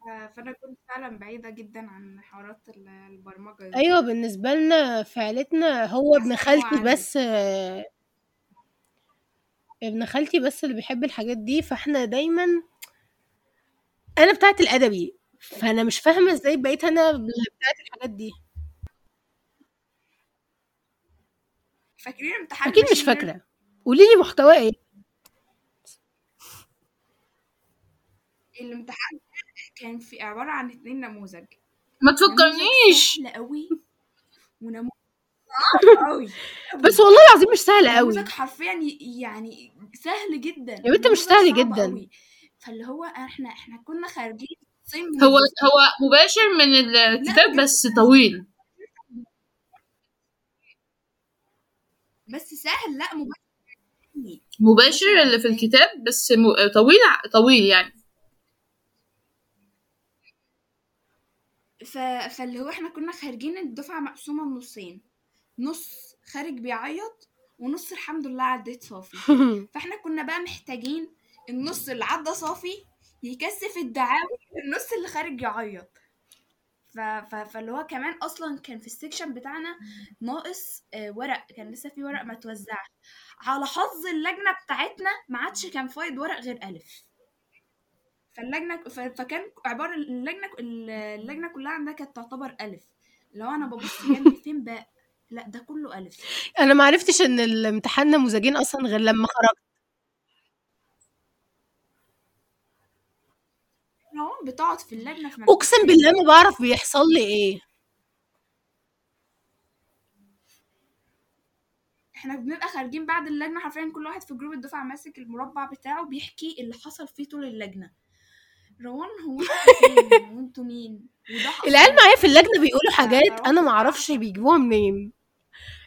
ف- فأنا كنت فعلا بعيدة جدا عن حوارات ال- البرمجة دي. أيوه بالنسبة لنا في عيلتنا هو ابن خالتي. بس آه، ابن خالتي بس اللي بيحب الحاجات دي فاحنا دايما أنا بتاعت الأدبي فأنا مش فاهمة إزاي بقيت أنا بتاعت الحاجات دي. فاكرين امتحان أكيد مش؟ فاكرة. قولي لي محتواه إيه؟ الامتحان كان في عبارة عن اتنين نموذج. ما تفكرنيش. سهل قوي ونموذج [laughs] بس والله العظيم مش سهله قوي. حرفيا يعني سهل جدا. يا بنت مش سهل جدا. قوي. فاللي هو إحنا إحنا كنا خارجين هو. هو مباشر من الكتاب بس طويل. بس سهل لا مباشر. مباشر اللي في الكتاب بس م... طويل طويل يعني. ف... فاللي هو إحنا كنا خارجين الدفعة مقسومة نصين نص خارج بيعيط ونص الحمد لله عديت صافي. [laughs] فاحنا كنا بقى محتاجين النص اللي عدى صافي يكثف الدعاوى النص اللي خارج يعيط. ف... ف... فاللي هو كمان أصلا كان في السكشن بتاعنا ناقص آه، ورق كان لسه في ورق ما توزعش على حظ اللجنة بتاعتنا ما عادش كان فايض ورق غير ألف. فاللجنة. فكان عبارة اللجنة اللجنة كلها عندها كانت تعتبر ألف. لو أنا ببص جنبي [laughs] فين باء لأ ده كله ألف. أنا ما عرفتش إن الامتحان نموذجين أصلا غير لما خرجت. لو بتقعد في اللجنة في مكان أقسم بالله ما بعرف بيحصل لي إيه. إحنا بنبقى خارجين بعد اللجنة حرفيا كل واحد في جروب الدفعة ماسك المربع بتاعه بيحكي اللي حصل فيه طول اللجنة. روان هو وانتوا مين؟ العيال معايا في اللجنة بيقولوا حاجات أنا ما أعرفش بيجيبوها منين.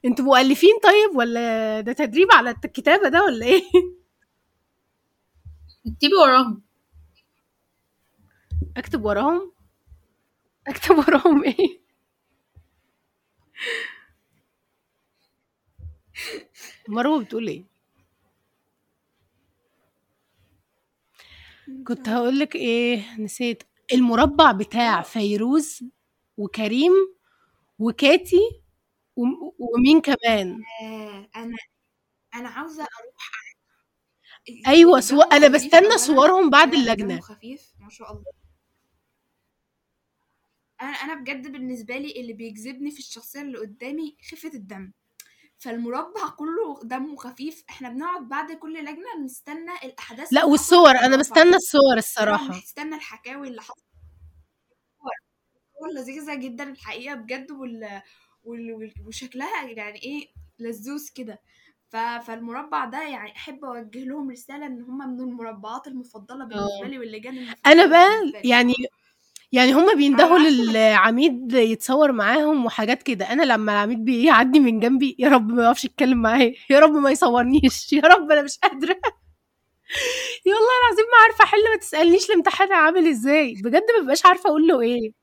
أنتوا مؤلفين طيب ولا ده تدريب على الكتابة ده ولا إيه؟ اكتبي وراهم. اكتب وراهم؟ اكتب وراهم إيه؟ مروة بتقول إيه؟ كنت هقول لك إيه نسيت. المربع بتاع فيروز وكريم وكاتي ومين كمان؟ آه أنا أنا عاوزة أروح أيوه سو... أنا خفيف بستنى. صورهم بعد اللجنة. خفيف ما شاء الله. أنا أنا بجد بالنسبة لي اللي بيجذبني في الشخصية اللي قدامي خفة الدم. فالمربع كله دمه خفيف إحنا بنقعد بعد كل لجنة نستنى الأحداث لا والصور أنا. بستنى الصور الصراحة. نستنى الحكاوي اللي حصلت لذيذة جدا الحقيقة بجد وال... وشكلها يعني إيه لذوذ كده. فالمربع ده يعني احب اوجه لهم رسالة ان هم من المربعات المفضلة بالنسبة آه. لي واللجان أنا بقى يعني يعني هما بيندهوا للعميد يتصور معاهم وحاجات كده. أنا لما العميد بيعدي من جنبي يا رب ما يقفش يتكلم معايا يا رب ما يصورنيش يا رب أنا مش قادرة. يا والله العظيم ما عارفة أحل ما تسألنيش الامتحان عامل إزاي. بجد ما ببقاش عارفة أقول له إيه.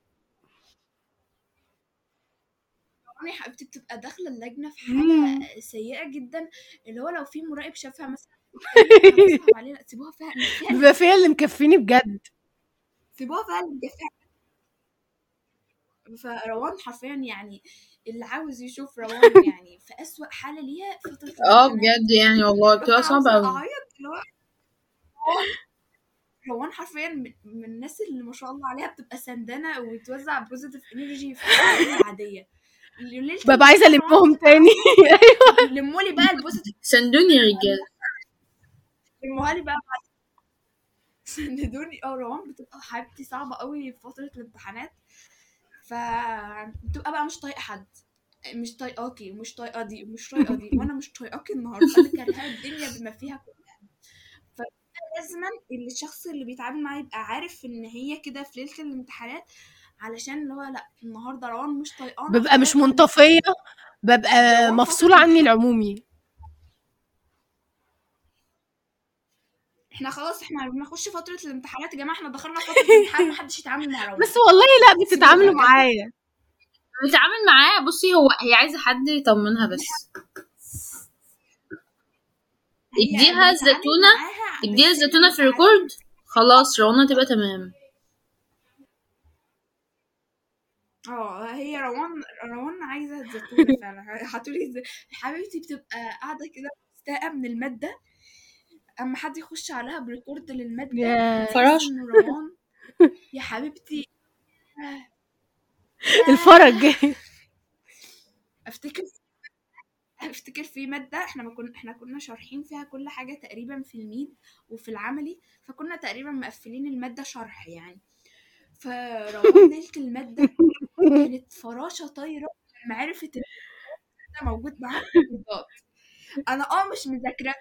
أنا حبيبتي بتبقى داخلة اللجنة في مم. حاله سيئة جدا اللي هو لو في مراقب شافها مثلا [laughs] علينا سيبوها فيها بيبقى فيها اللي مكفيني بجد. سيبوها فيها الجفاء فروان حرفيا يعني اللي عاوز يشوف روان يعني في أسوأ حالة ليها فترة آه بجد يعني والله بتبقى صعبة أوي. أعيط اللي هو روان حرفيا من, الناس اللي ما شاء الله عليها بتبقى سندانة وتوزع positive energy في العادية ببقى عايزة ألمهم بتبقى تاني. [laughs] لموا لي بقى ال positive سندوني يا رجالة. لموها لي بقى سندوني. آه روان بتبقى حبيبتي صعبة قوي في فترة الامتحانات. فبتبقى بقى مش طايقة حد. مش طايقاكي ومش طايقة دي ومش طايقة دي. وأنا مش طايقاكي النهارده. أنا كارهة الدنيا بما فيها كلها. فلازما الشخص اللي بيتعامل معاه يبقى عارف إن هي كده في ليلة الامتحانات. علشان اللي هو لأ النهارده روان مش طايقانا ببقى مش منطفية ببقى مفصولة عني العمومي. إحنا خلاص إحنا بنخش فترة الامتحانات يا جماعة إحنا دخلنا فترة الامتحان محدش يتعامل مع روان. بس والله لأ بتتعاملوا معايا. بتعامل معاه. بصي هو هي عايزة حد يطمنها بس. اديها معاها اديها الزيتونة في ال record خلاص روان تبقى تمام. آه هي روان روان عايزة الزيتونة [laughs] فعلا. الز... حبيبتي بتبقى قاعدة كده مستاءة من المادة. أما حد يخش عليها ب record تحس فراشة [laughs] روان. يا حبيبتي. الفرج. [laughs] أفتكر أفتكر في مادة إحنا ما كنا إحنا كنا شارحين فيها كل حاجة تقريبا في ال mid وفي العملي فكنا تقريبا مقفلين المادة شرح يعني. فروان ليلة المادة كانت فراشة طايرة لما عرفت إن ده موجود معاها record ات أنا آه مش مذاكرة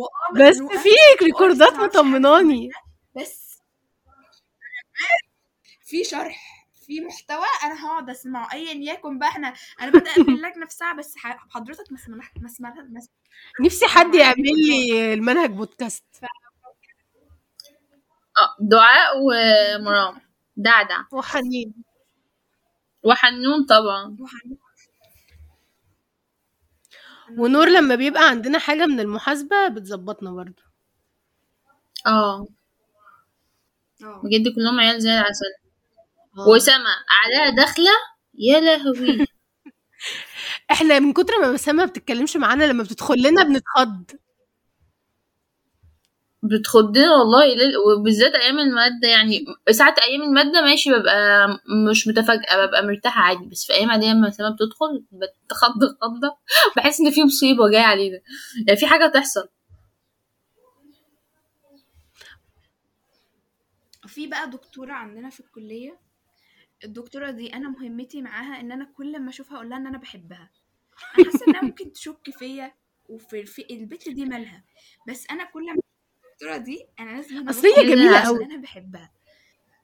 وآه بس مزنوقة في وآه لسه ريكوردات مطمناني. بس في شرح في محتوى أنا هقعد أسمعه ايا يكن بقى إحنا أنا بدأت في اللجنة في ساعة بس حضرتك ما سمعت ما سمعت ما سمعت نفسي حد يعمل لي المنهج بودكاست. ف... آه دعاء ومرام. دعدع وحنين. وحنون طبعا. وحن- ونور لما بيبقى عندنا حاجة من المحاسبة بتظبطنا برضو آه. آه. بجد كلهم عيال زي العسل. آه. وسما عليها داخلة يا لهوي. [laughs] إحنا من كتر ما مسامة ما بتتكلمش معانا لما بتدخل لنا بنتخض. بتخضنا والله لل- وبالذات أيام المادة يعني ساعات أيام المادة ماشي ببقى مش متفاجئة ببقى مرتاحة عادي بس في أيام عادية لما سما بتدخل بتخض خضة بحس إن في مصيبة جاية علينا. يعني في حاجة تحصل. في بقى دكتورة عندنا في الكلية الدكتورة دي أنا مهمتي معاها إن أنا كل ما أشوفها أقول لها إن أنا بحبها. أنا حاسة إنها ممكن تشك فيا وفي في البت دي مالها بس أنا كل ما أشوف الدكتورة دي أنا لازم أنا أصل هي لهوي. قوي أنا بحبها.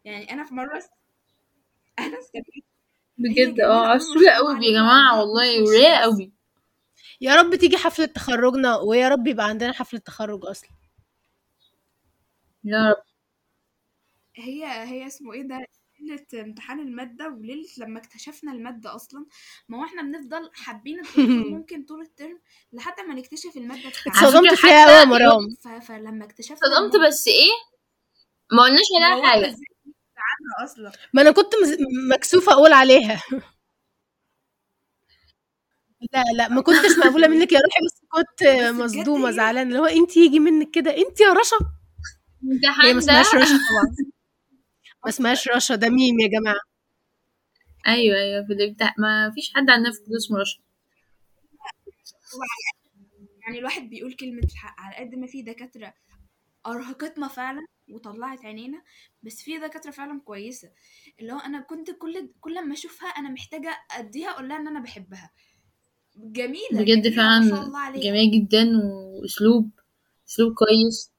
يعني أنا في مرة أنا استنيت هي بجد آه الله قوي يا وعندها والله بس قوي يا رب تيجي حفلة تخرجنا ويا رب يبقى عندنا حفلة تخرج أصلا. يا رب. هي هي اسمه إيه ده؟ ليلة امتحان المادة وليلة لما اكتشفنا المادة أصلا. ما هو إحنا بنفضل حابين [laughs] ممكن طول الترم لحد ما نكتشف فكرة اتصدمت فيها قوي يا حتى مرام. فلما اكتشفنا صدمت المادة بس إيه؟ ما قلناش ما عليها عنها أصلا. ما أنا كنت مكسوفة أقول عليها. [laughs] لا لا ما كنتش مقبولة [laughs] منك يا روحي بس كنت مصدومة هي زعلانة اللي هو انت يجي منك كده انت يا رشا. هي ما ده. اسمهاش رشا طبعا. ما اسمهاش رشا ده ميم يا جماعة. أيوه أيوه في الامتحان ما فيش حد عندنا في اسمه رشا يعني الواحد بيقول كلمة الحق على قد ما في دكاترة أرهقتنا فعلا وطلعت عينينا بس في دكاترة فعلا كويسة. اللي هو أنا كنت كل كل ما أشوفها أنا محتاجة أديها أقول لها إن أنا بحبها. جميلة بجد جميلة ما شاء فعلا الله عليها. جميل جدا وأسلوب أسلوب كويس.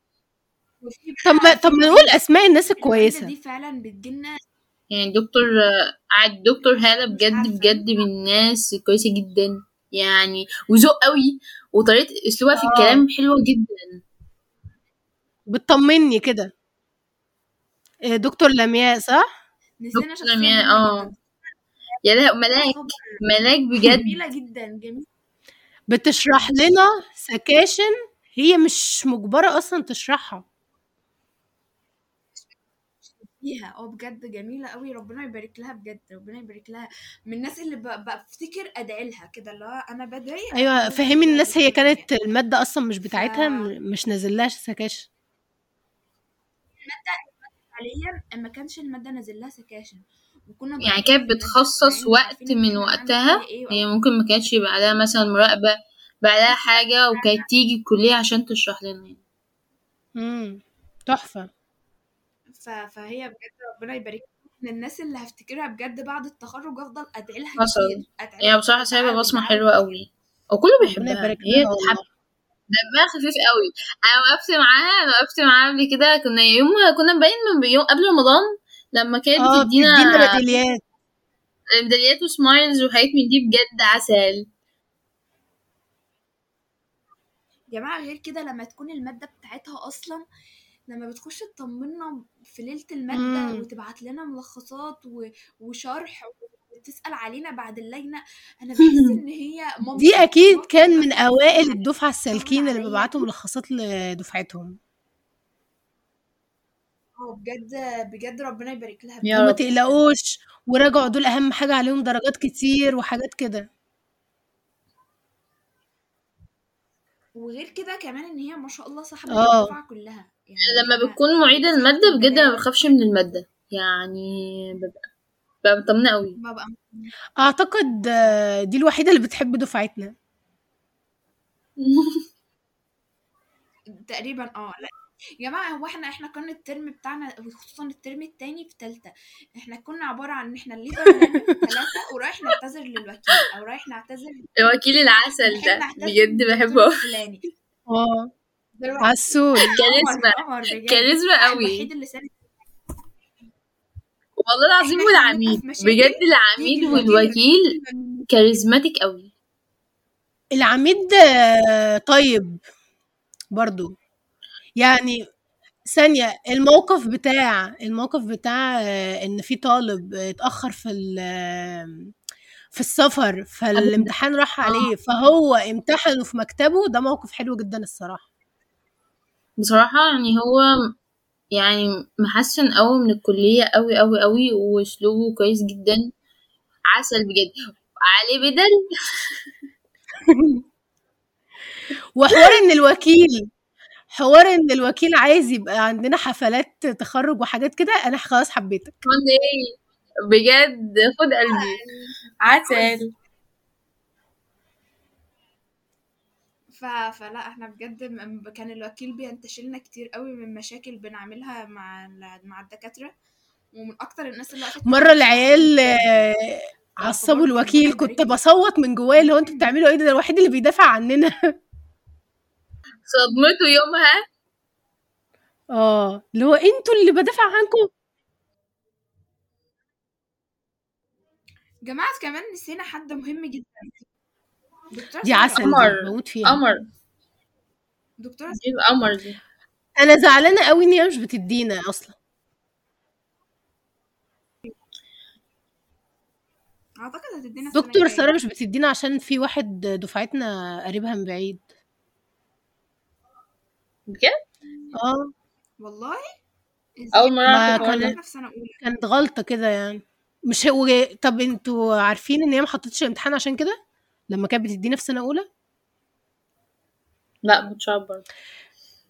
طب ما طب ما نقول أسماء الناس الكويسة. دي فعلا بتجيلنا يعني دكتور عاد دكتور هالة مش بجد بجد من الناس كويسة جدا. يعني وذوق قوي وطريقة أسلوبها في الكلام حلوة جدا. بتطمني كده. إيه، دكتور لمياء صح؟ نسينا دكتور لمياء آه. يا لا يا ملاك ملاك بجد. جميلة جدا جميلة. بتشرح لنا سكاشن هي مش مجبرة أصلا تشرحها. فيها آه بجد جميلة قوي ربنا يبارك لها بجد. ربنا يبارك لها. من الناس اللي ب- بفتكر أدعي لها كده اللي هو أنا بدعي أيوة أنا فهمي الناس هي كانت المادة أصلا مش ف بتاعتها م- مش نازل لها سكاشن حاليا ما كانش المادة نازل لها سكاشن. وكنا يعني كانت الماده بتخصص وقت من وقتها. فيها إيه هي أو ممكن ما كانش يبقى عليها مثلا مراقبة بقى عليها حاجة وكانت تيجي الكلية عشان تشرح لنا. يعني. امم تحفة. ف... فهي بجد ربنا يبارك. من الناس اللي هفتكرها بجد بعد التخرج أفضل ادعي لها كتير. ادعي هي سايبة بصمة بالدعاء حلوة قوي. وكله بيحبها. هي والله. دمها خفيف قوي. أنا وقفت معاها أنا وقفت معاها قبل كده. كنا يوم كنا باين من يوم قبل رمضان لما كانت آه بتدينا بتدينا ميداليات ميداليات وسمايلز وحاجات من دي بجد عسل. يا جماعة غير كده لما تكون المادة بتاعتها أصلا لما بتخش تطمنا في ليلة الماده وتبعت لنا ملخصات و... وشرح وتسأل علينا بعد اللجنة أنا [laughs] بحس إن هي دي مامتي كان من الدفعة طمنان السالكين اللي بيبعتوا ملخصات لدفعتهم. آه بجد بجد ربنا يبارك لها يا وما رب. تقلقوش. وراجعوا دول أهم حاجة عليهم درجات كتير وحاجات كده. وغير كده كمان إن هي ما شاء الله صاحبة آه. الدفعة كلها. يعني لما بتكون معيدة المادة بجد ما بخافش من المادة. يعني ببقى ببقى مطمنة قوي ببقى أعتقد آه، دي الوحيدة اللي بتحب دفعتنا. [laughs] تقريبا آه لأ. يا جماعة هو إحنا إحنا كان الترم بتاعنا وخصوصا الترم التاني في تالتة إحنا كنا عبارة عن إن إحنا ال leader level ثلاثة ورايح نعتذر للوكيل أو رايح نعتذر الوكيل العسل ده. بجد بحبه. آه. عسول. [laughs] كاريزما كاريزما قوي. الوحيد اللي سند والله العظيم والعميد [laughs] بجد العميد الوكيل والوكيل كاريزماتيك قوي. العميد آه، طيب برضو. يعني ثانية الموقف بتاع الموقف بتاع آه، إن في طالب اتأخر في ال- في السفر فالامتحان راح آه. عليه فهو امتحنه في مكتبه ده موقف حلو جدا الصراحة. بصراحة يعني هو يعني محسن قوي من الكلية قوي قوي قوي وأسلوبه كويس جدا. عسل بجد. عليه بدل. [laughs] وحوار إن الوكيل حوار إن الوكيل عايز يبقى عندنا حفلات تخرج وحاجات كده أنا خلاص حبيتك. بجد خد قلبي عسل. ف... فلا إحنا بجد م- كان الوكيل بينتشلنا كتير قوي من مشاكل بنعملها مع ال- مع الدكاترة. ومن أكتر الناس اللي وقفت بصراحة العيال عصبوا الوكيل. كنت بصوت من جوايا اللي هو أنتوا بتعملوا إيه ده الوحيد اللي بيدافع عننا. صدمته يومها. آه اللي هو أنتوا اللي بدافع عنكم؟ جماعة كمان نسينا حد مهم جدا. دي عسل قمر بموت فيها. قمر. دكتورة دي قمر دي؟ أنا زعلانة قوي إن هي مش بتدينا أصلا. أعتقد هتدينا السنة دكتور الجاية سارة مش بتدينا عشان في واحد دفعتنا قريبها من بعيد. بجد؟ والله؟ آه إزاي؟ أول مرة ما أعرف الحوار كان ده. إحنا في سنة اولى كانت غلطة كده يعني. مش هو طب أنتوا عارفين إن هي ما حطتش الامتحان عشان كده؟ لما كانت بتدينا في سنة أولى؟ لا عارف برضه.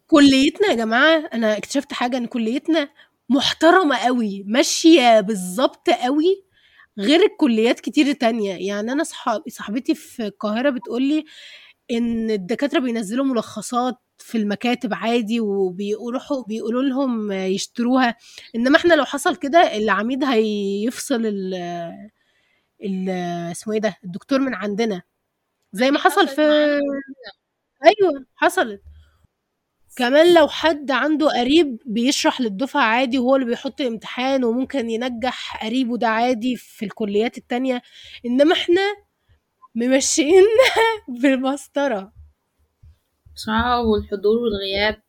كليتنا يا جماعة أنا اكتشفت حاجة إن كليتنا محترمة قوي ماشية بالظبط قوي غير الكليات كتير تانية. يعني أنا صحاب صاحبتي في القاهرة بتقول لي إن الدكاترة بينزلوا ملخصات في المكاتب عادي وبيروحوا بيقولوا لهم يشتروها. إنما إحنا لو حصل كده العميد هيفصل ال ال اسمه إيه ده الدكتور من عندنا. زي ما حصل في أيوه حصلت. كمان لو حد عنده قريب بيشرح للدفعة عادي وهو اللي بيحط الامتحان وممكن ينجح قريبه ده عادي في الكليات التانية. إنما إحنا ممشيين [laughs] بالمسطرة. بصراحة والحضور والغياب.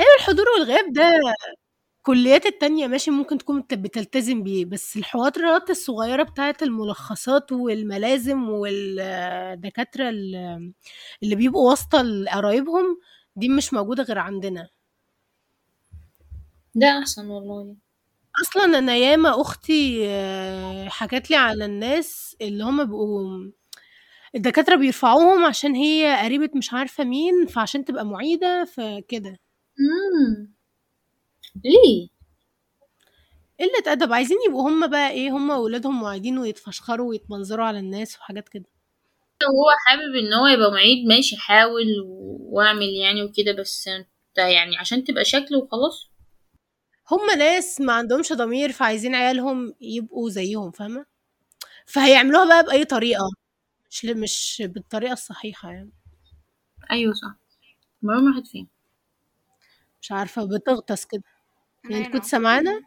أيوه الحضور والغياب ده الكليات التانية ماشي ممكن تكون بت- بتلتزم بيه بس الحوارات الصغيرة بتاعت الملخصات والملازم والدكاترة ال- اللي بيبقوا واسطة لقرايبهم دي مش موجودة غير عندنا. ده أحسن والله. أصلا أنا ياما أختي آه، حكت لي على الناس اللي هم بيبقوا الدكاترة بيرفعوهم عشان هي قريبة مش عارفة مين فعشان تبقى معيدة فكده. مم. ليه؟ قلة أدب. عايزين يبقوا هم بقى إيه هم وولادهم معيدين ويتفشخروا ويتمنظروا على الناس وحاجات كده. هو حابب إن هو يبقى معيد ماشي حاول واعمل يعني وكده بس أنت يعني عشان تبقى شكل وخلاص. هم ناس ما عندهمش ضمير فعايزين عيالهم يبقوا زيهم فاهمة؟ فهيعملوها بقى بأي طريقة مش مش بالطريقة الصحيحة يعني. أيوه صح. مرام راحت فين؟ مش عارفة بتغطس كده. يعني هنا كنت أهو. سامعانا؟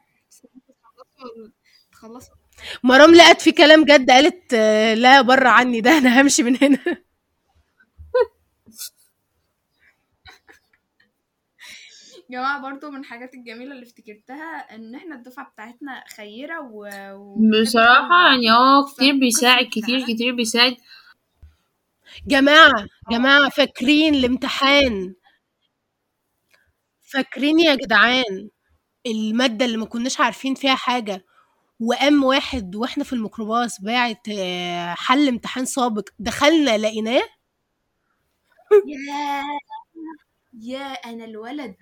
تخلصوا مرام لقت في كلام جد قالت آه، لا بره عني ده أنا همشي من هنا. [laughs] يا جماعة برضو من الحاجات الجميلة اللي افتكرتها إن إحنا الدفعة بتاعتنا خيرة و... وبتحب بصراحة يعني آه. كتير بيساعد كتير كتير بيساعد. جماعة جماعة فاكرين الامتحان؟ فاكرين يا جدعان؟ المادة اللي ما كناش عارفين فيها حاجة وقام واحد وإحنا في الميكروباص باعت آه، حل امتحان سابق دخلنا لقيناه؟ يا يا أنا الولد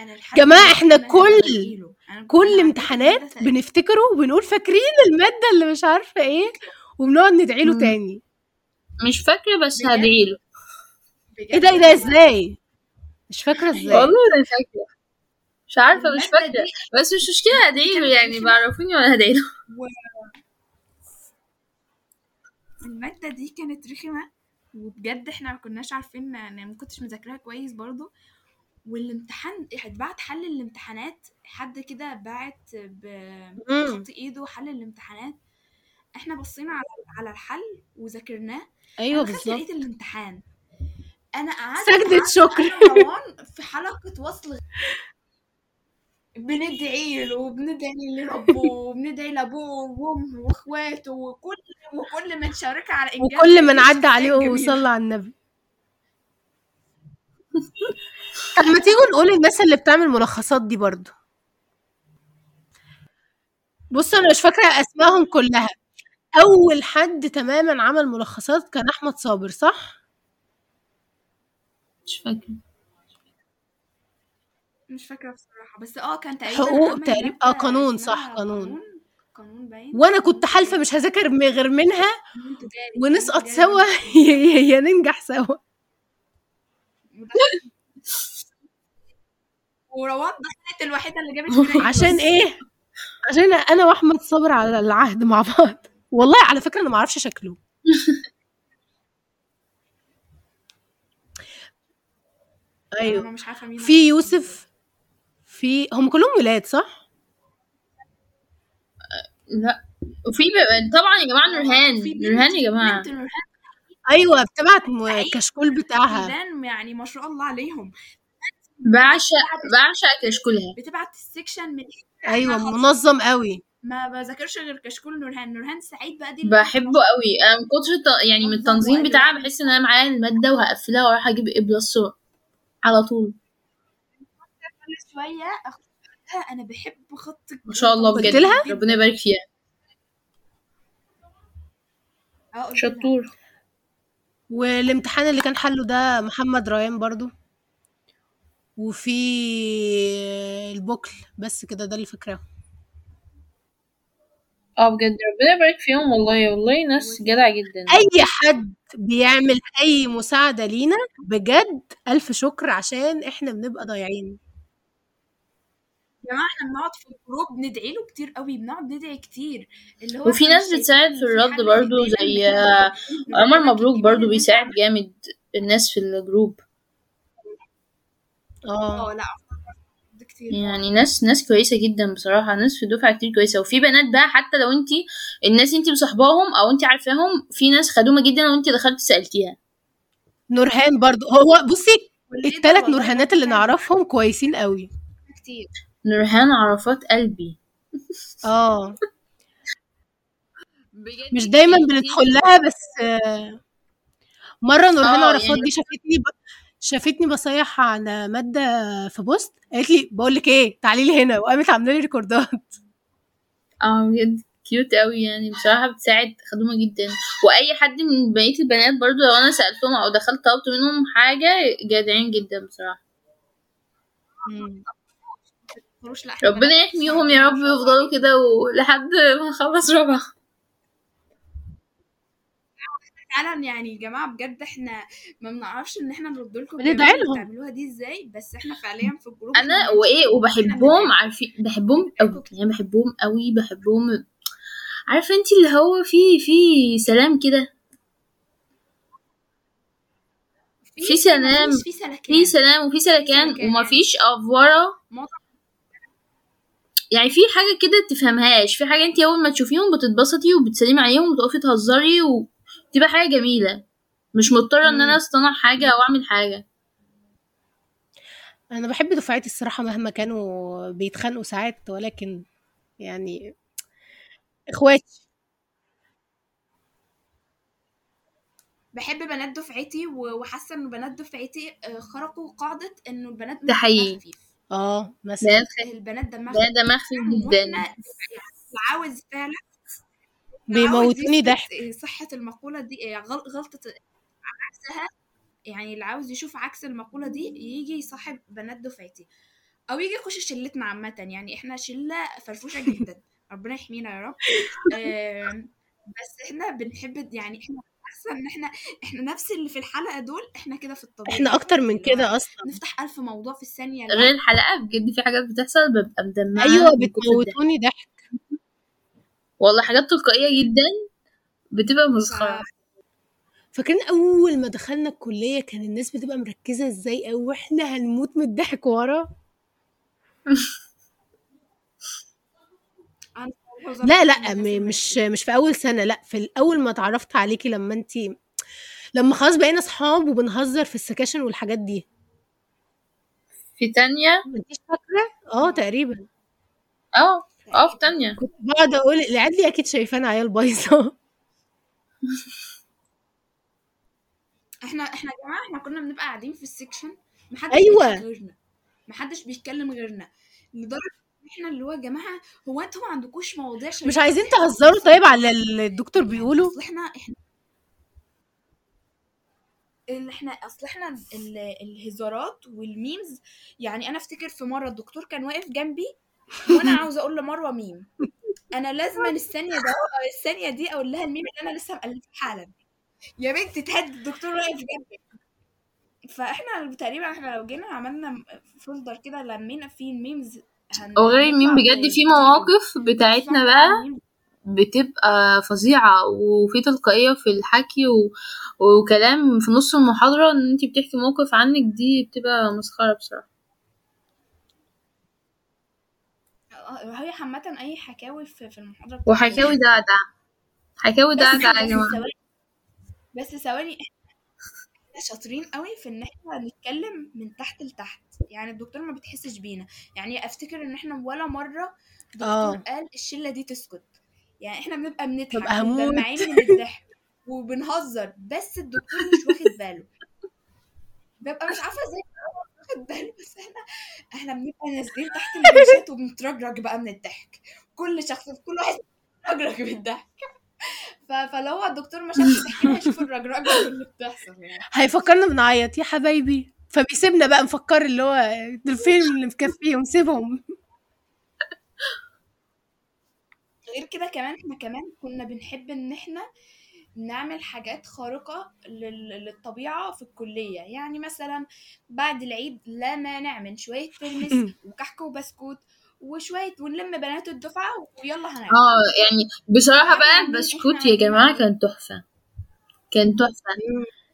أنا لحد جماعة أنا كل. أنا- كل امتحانات بنفتكره وبنقول فاكرين المادة اللي مش عارفة إيه وبنقعد ندعي له مم. تاني. مش فاكرة بس بجد؟ هدعيله إيه ده إيه ده إزاي؟ مش فاكرة إزاي. والله أنا فاكرة. مش عارفة مش دي بس مش مشكلة هدعيله يعني. بعرفوني ولا هدعيله المادة دي كانت رخمة وبجد إحنا ما كناش عارفين يعني ما كنتش مذاكراها كويس برضو والامتحان اتبعت حل الامتحانات حد كده باعت. بخط ايده حل الامتحانات إحنا بصينا على على الحل وذاكرناه أيوه أنا بالظبط لقيت الامتحان أنا قعدت سجدة قعدت شكر. أنا في حلقة وصل بندعي له وبندعي لربه وبندعي لأبوه وأمه وإخواته وكل وكل من شارك على إنجاز وكل من عدى عليه. وصلى على النبي. [laughs] طب ما تيجوا نقول الناس اللي بتعمل ملخصات دي برضو بص أنا مش فاكرة أسمائهم كلها. أول حد تماما عمل ملخصات كان أحمد صابر صح؟ مش فاكرة. مش فاكرة بصراحة بس آه كان تقريبا حقوق تقريبا آه قانون صح قانون. قانون قانون باين. وأنا كنت حالفة. مش هذاكر غير منها. ونسقط سوا. [laughs] يا ننجح سوا. [laughs] وروان دخلت الوحيدة اللي جابت [laughs] عشان. إيه؟ عشان أنا وأحمد صابر على العهد مع بعض. والله على فكرة أنا ما أعرفش شكله. أيوه. مش عارفة مين في يوسف؟ في هم كلهم ولاد صح؟ لا وفي ب- طبعا يا جماعة نورهان نورهان يا جماعة. بنت نورهان. أيوه بتبعت. كشكول بتاعها. يعني ما شاء الله عليهم. بعشق بعشق كشكولها. بتبعت ال section من أيوه منظم قوي. ما بذاكرش غير كشكول نورهان. نورهان سعيد بقى دي بحبه قوي. أنا من كتر يعني من التنظيم. بتاعها بحس إن أنا معايا المادة وهقفلها وأروح أجيب A plus على طول. كل شوية أخدها. أنا بحب خط ما شاء الله بجد. لها؟ ربنا يبارك فيها. آه. شطور. والامتحان اللي كان حله ده محمد ريان برضو. وفي البوكل بس كده ده اللي فاكراه. آه بجد. ربنا يبارك فيهم والله. والله ناس جدع جدا. أي حد بيعمل أي مساعدة لينا بجد ألف شكر عشان إحنا بنبقى ضايعين. جماعة إحنا بنقعد في الجروب ندعي له كتير قوي بنقعد ندعي كتير. اللي هو وفي ناس بتساعد في الرد برضو زي بنبقى عمر مبروك برضو بيساعد جامد الناس في الجروب. آه. آه لأ كتير. يعني ناس ناس كويسة جدا بصراحة ناس في الدفعه كتير كويسة. وفي بنات بقى حتى لو انت الناس انت مصاحباهم أو انت عارفاهم في ناس خدومة جدا وانت دخلت سألتيها. نورهان برضو هو بصي الثلاث نورهانات اللي نعرفهم كويسين قوي. كتير. نورهان عرفات قلبي. [laughs] آه. مش دايما بندخل لها بس آه، مرة نورهان آه عرفات يعني دي شافتني ب... شافتني بصيح على مادة في post قالت لي بقول لك إيه تعالي لي هنا. وقامت عاملة لي record ات. آه بجد cute قوي يعني بصراحة بتساعد خدومة جدا. وأي حد من بقية البنات برضو لو أنا سألتهم أو دخلت طلبت منهم حاجة جدعين جدا بصراحة. مم. ملوش لا إحنا ربنا يحميهم يا رب يفضلوا. كده ولحد ما نخلص رابعه فعلا يعني يا جماعة بجد إحنا ما بنعرفش ان إحنا نرد لكم. بتعملوها دي إزاي بس إحنا فعليا في الجروب أنا وإيه وبحبهم عارفين بحبهم قوي يعني بحبهم قوي بحبهم عارفة انت اللي هو في في سلام كده؟ في في سلام في سلام وفي في سلكان. سلكان ومفيش أفورة. يعني في حاجة كده تفهمهاش في حاجة انت أول ما تشوفيهم بتتبسطي وبتسلمي عليهم وتقفي تهزري وتبقى حاجة جميلة. مش مضطرة إن أنا. أصطنع حاجة أو أعمل حاجة. أنا بحب دفعتي الصراحة مهما كانوا بيتخانقوا ساعات ولكن يعني إخواتي. بحب بنات دفعتي و- وحاسة إن بنات دفعتي آه، خرقوا قاعدة إنه البنات ده مش دمها حقيقي خفيف. آه مثلا البنات دمها خفيف دماغ خفيف جدا. عاوز فعلا بيموتوني يثبت ضحك. صحة المقولة دي آه، غل- غلطة عكسها. يعني اللي عاوز يشوف عكس المقولة دي يجي يصاحب بنات دفعتي أو يجي يخش شلتنا عامة. يعني إحنا شلة فرفوشة جدا. ربنا يحمينا يا رب. بس إحنا بنحب يعني إحنا حاسة إن إحنا إحنا نفس اللي في الحلقة دول إحنا كده في الطبيعي إحنا أكتر من كده أصلا. نفتح ألف موضوع في الثانية غير الحلقة بجد في حاجات بتحصل ببقى مدمعة أيوه بتموتوني ضحك. والله حاجات تلقائية جدا بتبقى. مسخره فاكرين أول ما دخلنا الكلية كان الناس بتبقى مركزة إزاي أو إحنا هنموت من الضحك ورا. [laughs] لا لا مش مش في أول سنة لا في الأول ما اتعرفت عليكي لما انت لما خلاص بقينا اصحاب وبنهزر في السكاشن والحاجات دي. في تانية؟ ما انتيش فاكرة؟ آه تقريبا. آه آه في تانية. كنت بقعد أقول العيال أكيد شايفانا عيال بايظة. [laughs] إحنا إحنا يا جماعة إحنا كنا بنبقى قاعدين في ال section محدش أيوه. غيرنا محدش بيتكلم غيرنا لدرجة ان إحنا اللي هو يا جماعة هو أنتوا ما عندكوش مواضيع مش عايزين تهزروا طيب على اللي الدكتور بيقوله؟ اصل إحنا إحنا اللي إحنا اصل إحنا ال- الهزارات والميمز يعني أنا أفتكر في مرة الدكتور كان واقف جنبي وأنا عاوزة أقول لمروه ميم. أنا لازم الثانية ده الثانية دي أقول لها الميم اللي أنا لسه مألفه حالا. يا بنتي تهدي الدكتور واقف جنبي. فاحنا تقريبا إحنا لو جينا عملنا folder كده لمينا فيه ال memes. وغير هنطلع بجد؟ في مواقف بتاعتنا بقى بتبقى فظيعة وفي تلقائية في الحكي و... وكلام في نص المحاضرة إن أنتي بتحكي موقف عنك دي بتبقى مسخرة بصراحة. هي عامة أي حكاوي في في المحاضرة بتبقى وحكاوي دعدع. حكاوي دعدع يا جماعة. بس ثواني شاطرين قوي في إن إحنا نتكلم من تحت لتحت. يعني الدكتور ما بتحسش بينا. يعني أفتكر إن إحنا ولا مرة دكتور آه. قال الشلة دي تسكت. يعني إحنا بنبقى بنضحك ومدمعين من الضحك وبنهزر بس الدكتور مش واخد باله. ببقى مش عارفة إزاي واخد باله بس إحنا إحنا بنبقى نازلين تحت البنشات وبنترجرج بقى من الضحك. كل شخص كل واحد بيترجرج من الضحك. فلو هو الدكتور ما شافش هيشوف الرجرجة اللي بتحصل يعني. هيفكرنا بنعيط يا حبايبي. فبيسيبنا بقى نفكر اللي هو دول فين اللي مكفيهم سيبهم غير كده كمان إحنا كمان كنا بنحب إن إحنا نعمل حاجات خارقة لل- للطبيعة في الكلية. يعني مثلا بعد العيد لا مانع من شوية ترمس [clears throat] وكحك وبسكوت وشوية ونلم بنات الدفعة ويلا هناكل آه يعني بصراحة إحنا بقى عاملين- البسكوت يا جماعة عاملين- كان تحفة. كان تحفة.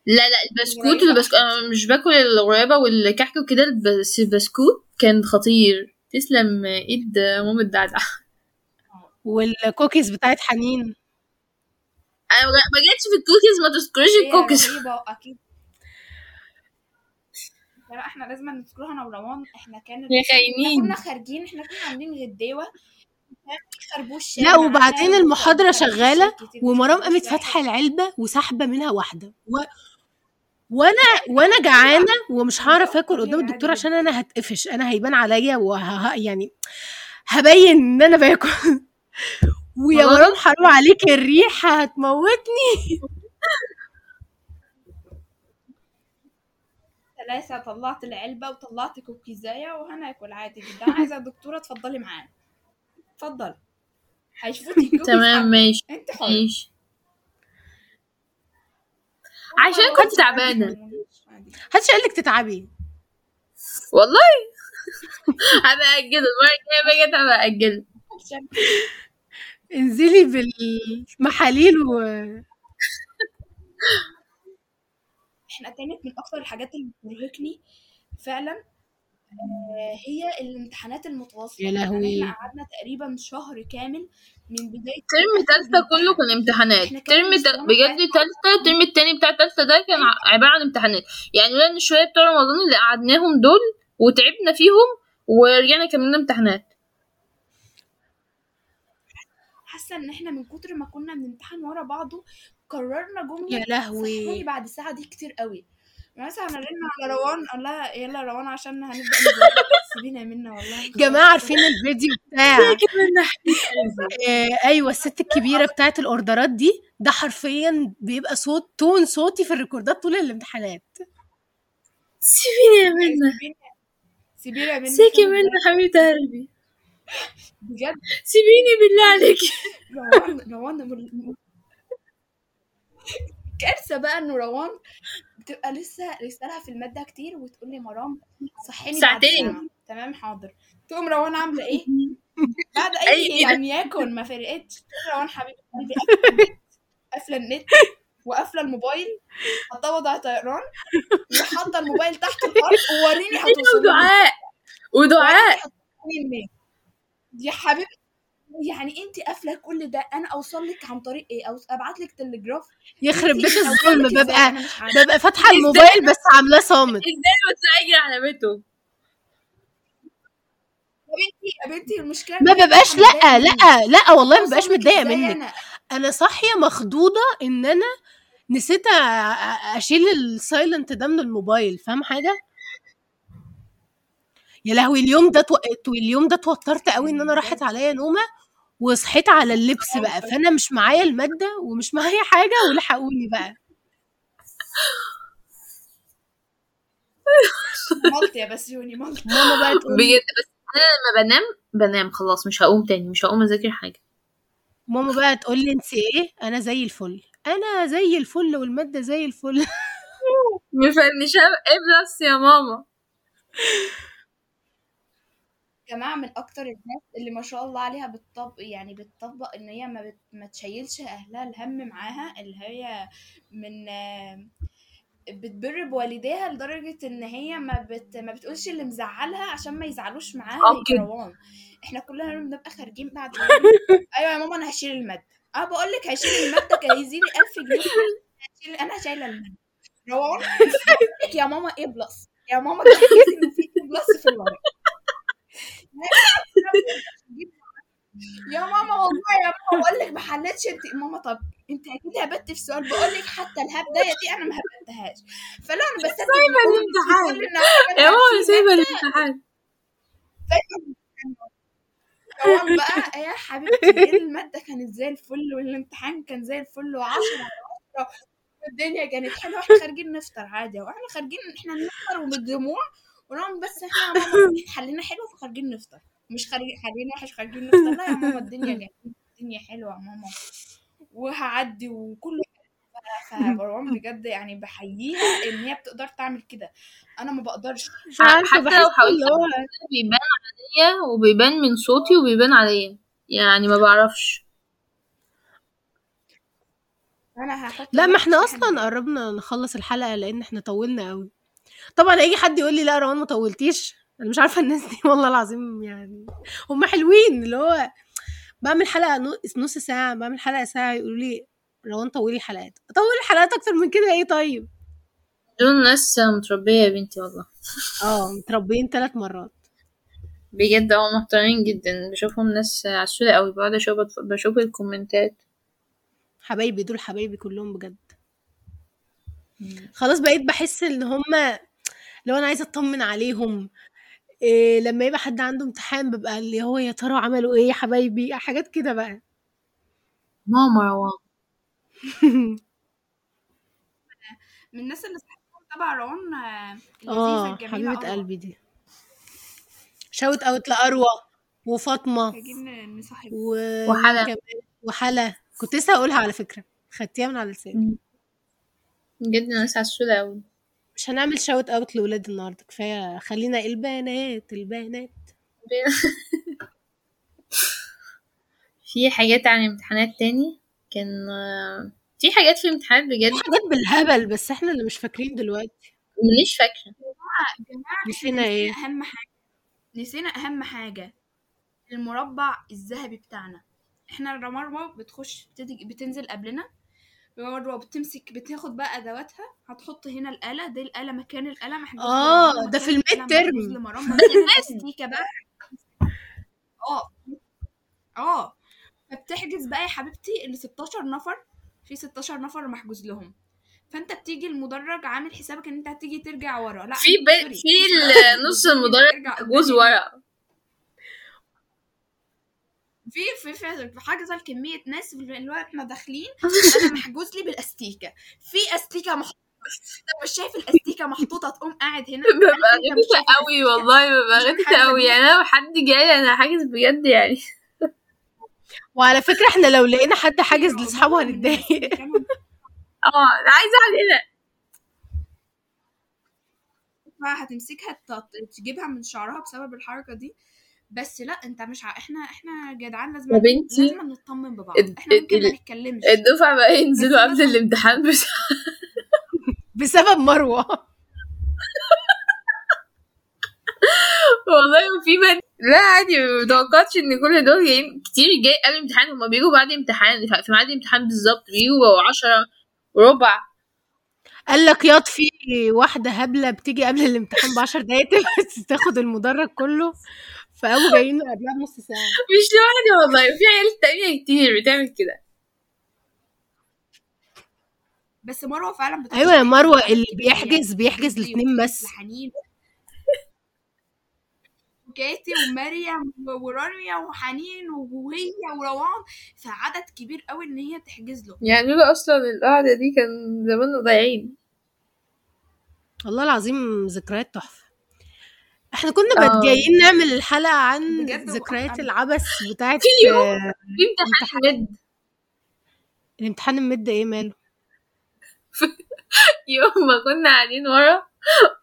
لا لا البسكوت قريبة البسكوت أنا مش باكل الغرابة والكحك وكده بس البسكوت كان خطير. تسلم إيد ماما الدعدع والكوكيز بتاعت حنين. أنا ما جاتش في الكوكيز ما تذكريش الكوكيز. رهيبة لا إحنا لازم نذكرها أنا وروان. إحنا كانت يا إحنا كنا خارجين إحنا كنا عاملين كان خربوش لا وبعدين المحاضرة شغالة ومرام قامت. فاتحة العلبة وسحبة منها واحدة. و... وأنا وأنا جعانة ومش هعرف آكل قدام الدكتور. عشان أنا هتقفش. أنا هيبان عليا وه... يعني هبين إن أنا باكل. [laughs] ويا. مرام حرام عليك الريحة هتموتني. [laughs] ثلاثة طلعت العلبة وطلعت كوكيزاية وهناكل عادي جدا. عايزة الدكتورة اتفضلي معانا اتفضل هيشوفوكي [laughs] الكوكيز تمام. ماشي. انت حر. ماشي. عشان كنت تعبانة. محدش قال لك تتعبي. والله؟ [laughs] هبقى أجله المرة الجاية بجد هبقى عشان انزلي بالمحاليل و [laughs] إحنا كانت من أكتر الحاجات اللي بترهقني فعلا آه، هي الامتحانات المتواصلة. يا لهوي. يعني إحنا قعدنا تقريبا شهر كامل من بداية ترم تالتة كله كان امتحانات. ترم بجد تالتة الترم التاني بتاع تالتة ده كان ع- عبارة عن امتحانات. يعني لولا إن شوية بتوع رمضان اللي قعدناهم دول وتعبنا فيهم ورجعنا كملنا امتحانات. حاسة إن إحنا من كتر ما كنا بنمتحن ورا بعضه قررنا جملة يا لهوي. بعد ساعه دي كتير قوي. مثلا رن على [laughs] روان قال لها يلا روان عشان هنبدأ [laughs] سيبينا منا والله. جماعة عارفين الفيديو بتاع [laughs] آه أيوه الست الكبيرة بتاعت الأوردرات دي ده حرفيا بيبقى صوت تون صوتي في الريكوردات طول الامتحانات. سيبيني يا منى سيبينا سيبينا منا سيكي عشان منى حبيبة قلبي. بجد؟ سيبيني بالله عليك. روان روان كارثة بقى إنه روان بتبقى لسه لسه في المادة كتير وتقول لي مرام صحيني ساعتين. ساعة. تمام حاضر. تقوم روان عاملة إيه؟ [laughs] بعد أي أي- يعني يكن ما فرقتش. روان حبيبه قلبي قافله النت قافلة النت وقافلة الموبايل حاطاه وضع طيران وحاطة الموبايل تحت الأرض ووريني [laughs] هتوصلي ودعاء. ودعاء يا حبيبتي. يعني انت قافلة كل ده أنا أوصل لك عن طريق إيه أو أبعت لك تلجراف يخرب بيت الظلم؟ ببقى. ببقى فاتحة الموبايل بس عاملاه صامت إزاي بتسجل على بيته يا بنتي يا بنتي المشكلة ما ببقاش لا. لا لا والله ما ببقاش إزاي منك؟ أنا صاحية مخضوضة إن أنا نسيت أشيل ال silent ده من الموبايل فاهم حاجة يا لهوي اليوم ده تو... اليوم ده اتوترت قوي إن أنا راحت عليا نومة وصحيت على اللبس بقى فأنا مش معايا المادة ومش معايا حاجة ولحقوني بقى. مالت يا بسيوني مالت ماما بقى تقول بجد بس أنا لما بنام بنام خلاص مش هقوم تاني مش هقوم أذاكر حاجة. ماما بقى تقول لي انت إيه؟ أنا زي الفل. أنا زي الفل والمادة زي الفل. [laughs] مفنشة A plus يا ماما؟ جماعة من أكتر الناس اللي ما شاء الله عليها بتطبق يعني بتطبق إن هي ما, بت... ما تشيلش أهلها الهم معاها اللي هي من آه، بتبر بوالديها لدرجة إن هي ما بت... ما بتقولش اللي مزعلها عشان ما يزعلوش معاها آه كده. روان إحنا كلنا بنبقى خارجين بعد [laughs] أيوه يا ماما أنا هشيل المادة. آه بقول لك هشيل المادة كان هيزيد 1000 جنيه. هشيل أنا شايلة المادة. روان يا ماما A plus يا ماما plus في الورق يا ماما والله يا ماما بقول لك ما حلتش انت. ماما طب انت أكيد هبت في سؤال بقول لك حتى الهبدايه دي أنا ما هبتهاش. فلا أنا بس سايبة الامتحان. يا ماما سايبة الامتحان. روان بقى يا حبيبتي. إيه المادة كانت زي الفل والامتحان كان زي الفل و10 على 10 والدنيا كانت حلوة. إحنا خارجين نفطر عادي وإحنا خارجين إحنا نفطر وبالدموع ونقوم بس إحنا يا ماما [laughs] حلينا حلو فخارجين نفطر. مش خارجين خارجين وحش خارجين نفطر. لا يا ماما الدنيا جميلة الدنيا حلوة يا ماما. وهعدي وكله فمروان بجد يعني بحييها إن هي بتقدر تعمل كده. أنا ما بقدرش. حتى لو حاولت بيبان عليا وبيبان من صوتي وبيبان عليا. يعني ما بعرفش. أنا هحط لا ما إحنا أصلا قربنا نخلص الحلقة لأن إحنا طولنا قوي طبعا هيجي حد يقول لي لا روان ما طولتيش. أنا مش عارفة الناس دي والله العظيم يعني هم حلوين اللي هو بعمل حلقة نص ساعة بعمل حلقة ساعة يقولوا لي روان طولي حلقات. اطول الحلقات أكتر من كده إيه طيب؟ دول ناس متربية يا بنتي والله. آه متربيين ثلاث مرات. بجد هم محترمين جدا. بشوفهم ناس عسولة قوي. بقعد أشوف بشوف الكومنتات. حبايبي دول حبايبي كلهم بجد. خلاص بقيت بحس إن هما لو أنا عايزة أطمن عليهم إيه لما يبقى حد عنده امتحان ببقى اللي هو يا ترى عملوا إيه يا حبايبي؟ حاجات كده بقى. ماما روان [laughs] من الناس اللي صاحبتهم تبع روان آه، اللذيذة آه الجميلة حبيبة أروى. قلبي دي. shout out لأروى وفاطمة محتاجين نصاحب. و... وحلا. كمان- وحلا. كنت لسه هقولها على فكرة. خدتيها من على لساني. بجد ناس عسولة قوي مش هنعمل shout out لأولاد النهارده كفاية خلينا البنات البنات. [laughs] في حاجات عن امتحانات تاني؟ كان في حاجات في امتحانات بجد؟ حاجات بالهبل بس إحنا اللي مش فاكرين دلوقتي. مانيش فاكرة. يا جماعة نسينا إيه؟ أهم حاجة. نسينا أهم حاجة. المربع الذهبي بتاعنا. إحنا مروه بتخش بتنزل قبلنا. مروه بتمسك بتاخد بقى أدواتها هتحط هنا الآلة دي الآلة مكان الآلة محجوز آه، لمروان، ده في الميد ترم. بقى. آه. آه. فبتحجز بقى يا حبيبتي ال 16 نفر في 16 نفر محجوز لهم. فأنت بتيجي المدرج عامل حسابك إن أنت هتيجي ترجع ورا. لا في ب... في نص المدرج جوز. ورق في في في في حاجة كمية ناس اللي هو إحنا داخلين [laughs] أنا محجوز لي بالأستيكة. في أستيكة محطوطة انت مش شايف الأستيكة محطوطة تقوم قاعد هنا. ببقى قوي. والله ببقى حاجة قوي. يعني أنا لو حد جاي أنا حاجز بجد يعني. وعلى فكرة إحنا لو لقينا حد [laughs] حاجز لاصحابه هنتضايق. [laughs] آه أنا عايزة علينا بقى هتمسكها تجيبها من شعرها بسبب الحركة دي. بس لا انت مش ع... إحنا إحنا جدعان لازم يا بنتي، لازم نطمن ببعض. إحنا ممكن ما ال- نتكلمش. الدفعة بقى ينزلوا بس قبل الامتحان بس [laughs] بسبب مروة. والله في بنت لا عادي ما توقعتش ان كل دول جايين. كتير جاي قبل الامتحان هما بيجوا بعد الامتحان. في ميعاد الامتحان بالظبط بيجوا عشرة وربع قال لك ياض في واحدة هبلة بتيجي قبل الامتحان ب 10 دقايق تاخد المدرج كله. فقاموا جايين قبلها بنص ساعة. مش لوحدي والله في عيال تانية كتير بتعمل كده. بس مروة فعلا بتاخد أيوه يا مروة اللي بيحجز. بيحجز كيتي الاثنين بس. وحنين وكاتي ومريم ورانيا وحنين وهي وروان فعدد كبير قوي إن هي تحجز له. يعني لولا أصلا القعدة دي كان زمان ضايعين. والله العظيم ذكريات تحفة. إحنا كنا آه. بقى جايين نعمل الحلقة عن ذكريات العبث بتاعت في يوم. آه، في امتحان. مد الامتحان المد إيه ماله؟ [laughs] يوم ما كنا قاعدين ورا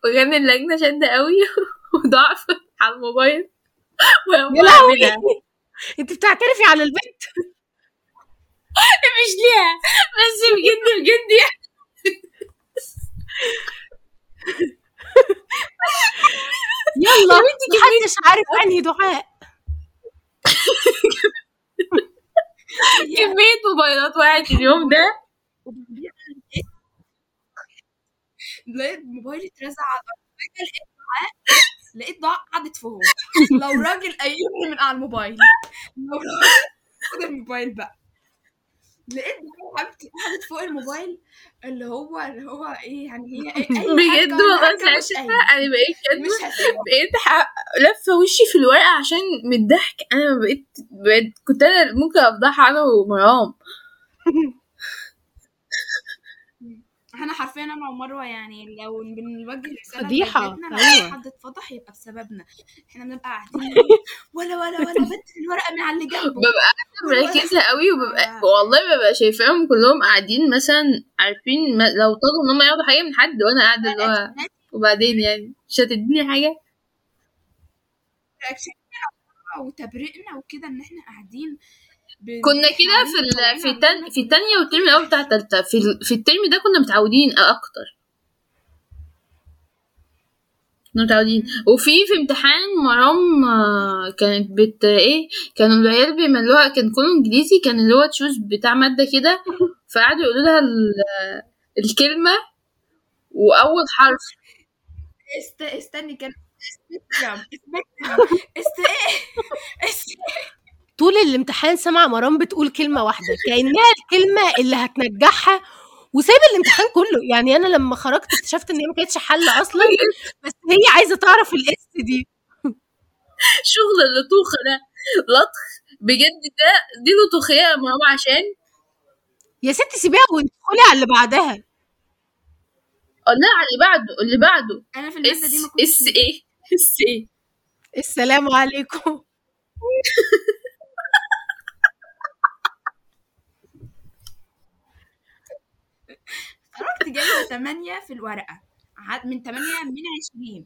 وكان اللجنة شادة قوي [laughs] وضعف على الموبايل. [laughs] وقاموا يا. انت بتعترفي على البنت؟ مش ليها بس بجد بجد يعني. يلا. محدش عارف أنهي دعاء. [laughs] كمية موبايلات وقعت اليوم ده. لقيت موبايلي اترزع على الأرض. فجأة لقيت دعاء. لقيت دعاء قعدت فوق لو راجل قايمني من على الموبايل. لو راجل خد الموبايل بقى. لقيت حبيبتي قعدت فوق الموبايل اللي هو اللي هو إيه يعني هي اي أي [laughs] بجد والله. أنا بقيت بقيت لفة وشي في الورقة عشان من الضحك أنا بقيت, بقيت كنت أنا ممكن أفضحها أنا ومرام [laughs] إحنا حرفيا أنا ومروة يعني لو بنوجه رساله لو أيوة. حد اتفضح يبقى بسببنا. إحنا بنبقى قاعدين [laughs] ولا ولا ولا بدل الورقه من على اللي جنبه. ببقى قاعدة مركزة قوي وببقى والله ببقى شايفاهم كلهم قاعدين مثلا عارفين ما لو طلبوا إن هم ياخدوا حاجة من حد وأنا قاعدة اللي هو وبعدين يعني مش هتديني حاجة؟ رياكشننا وتبرئنا وكده إن إحنا قاعدين كنا كده في ال... في. عمالين في التانية والترم الأول بتاع التالتة في ال... في الترم ده كنا متعودين أكتر. كنا متعودين. وفي في امتحان مرام آه، كانت بت إيه كانوا العيال بيملوها كان كله إنجليزي كان اللي هو choose بتاع مادة كده. فقعدوا يقولوا لها ال... الكلمة وأول حرف. است... استني كان سبيكترم سبيكترم است إيه است طول الامتحان سمع مرام بتقول كلمة واحدة كأنها الكلمة اللي هتنجحها وسايبة الامتحان كله. يعني أنا لما خرجت اكتشفت إن هي ما كانتش حل أصلا بس هي عايزة تعرف الاس دي. شغل اللطوخة ده لطخ بجد ده دي لطوخية يا مرام عشان؟ يا ستي سيبيها وادخلي على اللي بعدها. قلنا على اللي بعده اللي بعده. أنا في المادة دي ما كنتش S إيه؟ [laughs] S إيه؟ السلام عليكم. [laughs] خرجت جايبة 8 في الورقة. من 8 من 20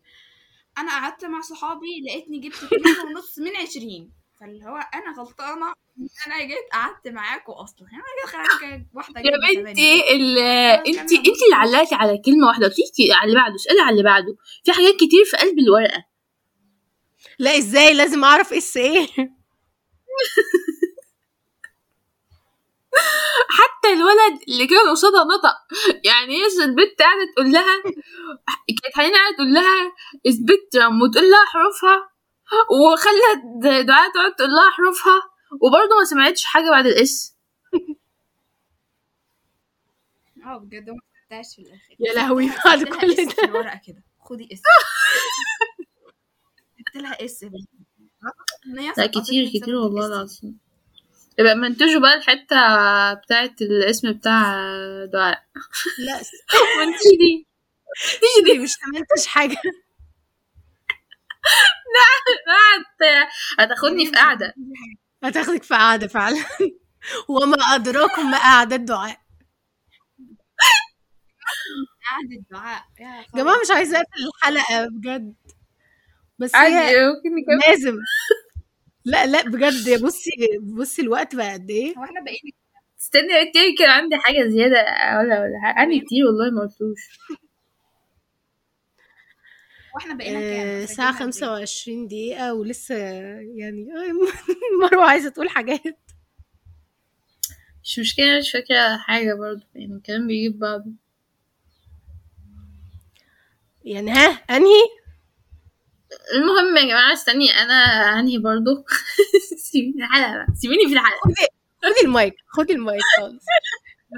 أنا قعدت مع صحابي لقيتني جبت 2 ونص من 20 فاللي هو أنا غلطانة أنا جيت قعدت معاكم أصلا. يعني أنا خرجت جايب واحدة يا جايبة 8 بنتي ال- انت انت اللي علقتي على كلمة واحدة. قلتي على اللي بعده اسألي على اللي بعده. في حاجات كتير في قلب الورقة. لا إزاي؟ لازم أعرف S إيه [laughs] حتى الولد اللي كان قصادها نطق. يعني هي البنت قاعدة تقول لها؟ كانت حنين قاعدة تقول لها spectrum وتقول لها حروفها. وخلت دعاء تقعد تقول لها حروفها. وبرضه ما سمعتش حاجة بعد ال S آه بجد ما خدتهاش في الآخر. يا لهوي [laughs] بعد كل ده. الورقه كده. خدي اس [laughs] سبت لها اس لا كتير كتير والله العظيم. يبقى منتجوا بقى الحته بتاعت الاسم بتاع دعاء. لا. [laughs] منتجي دي دي مش عملتش حاجة. [laughs] هت- هتاخدني في قعدة. هتاخدك في قعدة فعلا. [laughs] وما أدراكم ما قعدة الدعاء قعدة الدعاء يا جماعة مش عايزة أقفل الحلقة بجد. بس هي لازم. لا لا بجد. بصي بصي الوقت بقى قد إيه؟ هو إحنا بقينا استني يا بنتي كان عندي حاجة زيادة ولا ولا عندي كتير والله ما قلتوش. [laughs] وإحنا بقينا آه، كام ساعة خمسة وعشرين دقيقة ولسه يعني [laughs] مروة عايزة تقول حاجات. مش مشكلة مش فاكرة حاجة برضه. يعني الكلام بيجيب بعضه. يعني ها أنهي؟ المهم يا جماعة استني أنا انهي برضه [laughs] سيبيني الحلقة بقى. سيبيني في الحلقة. خدي المايك خدي المايك خالص.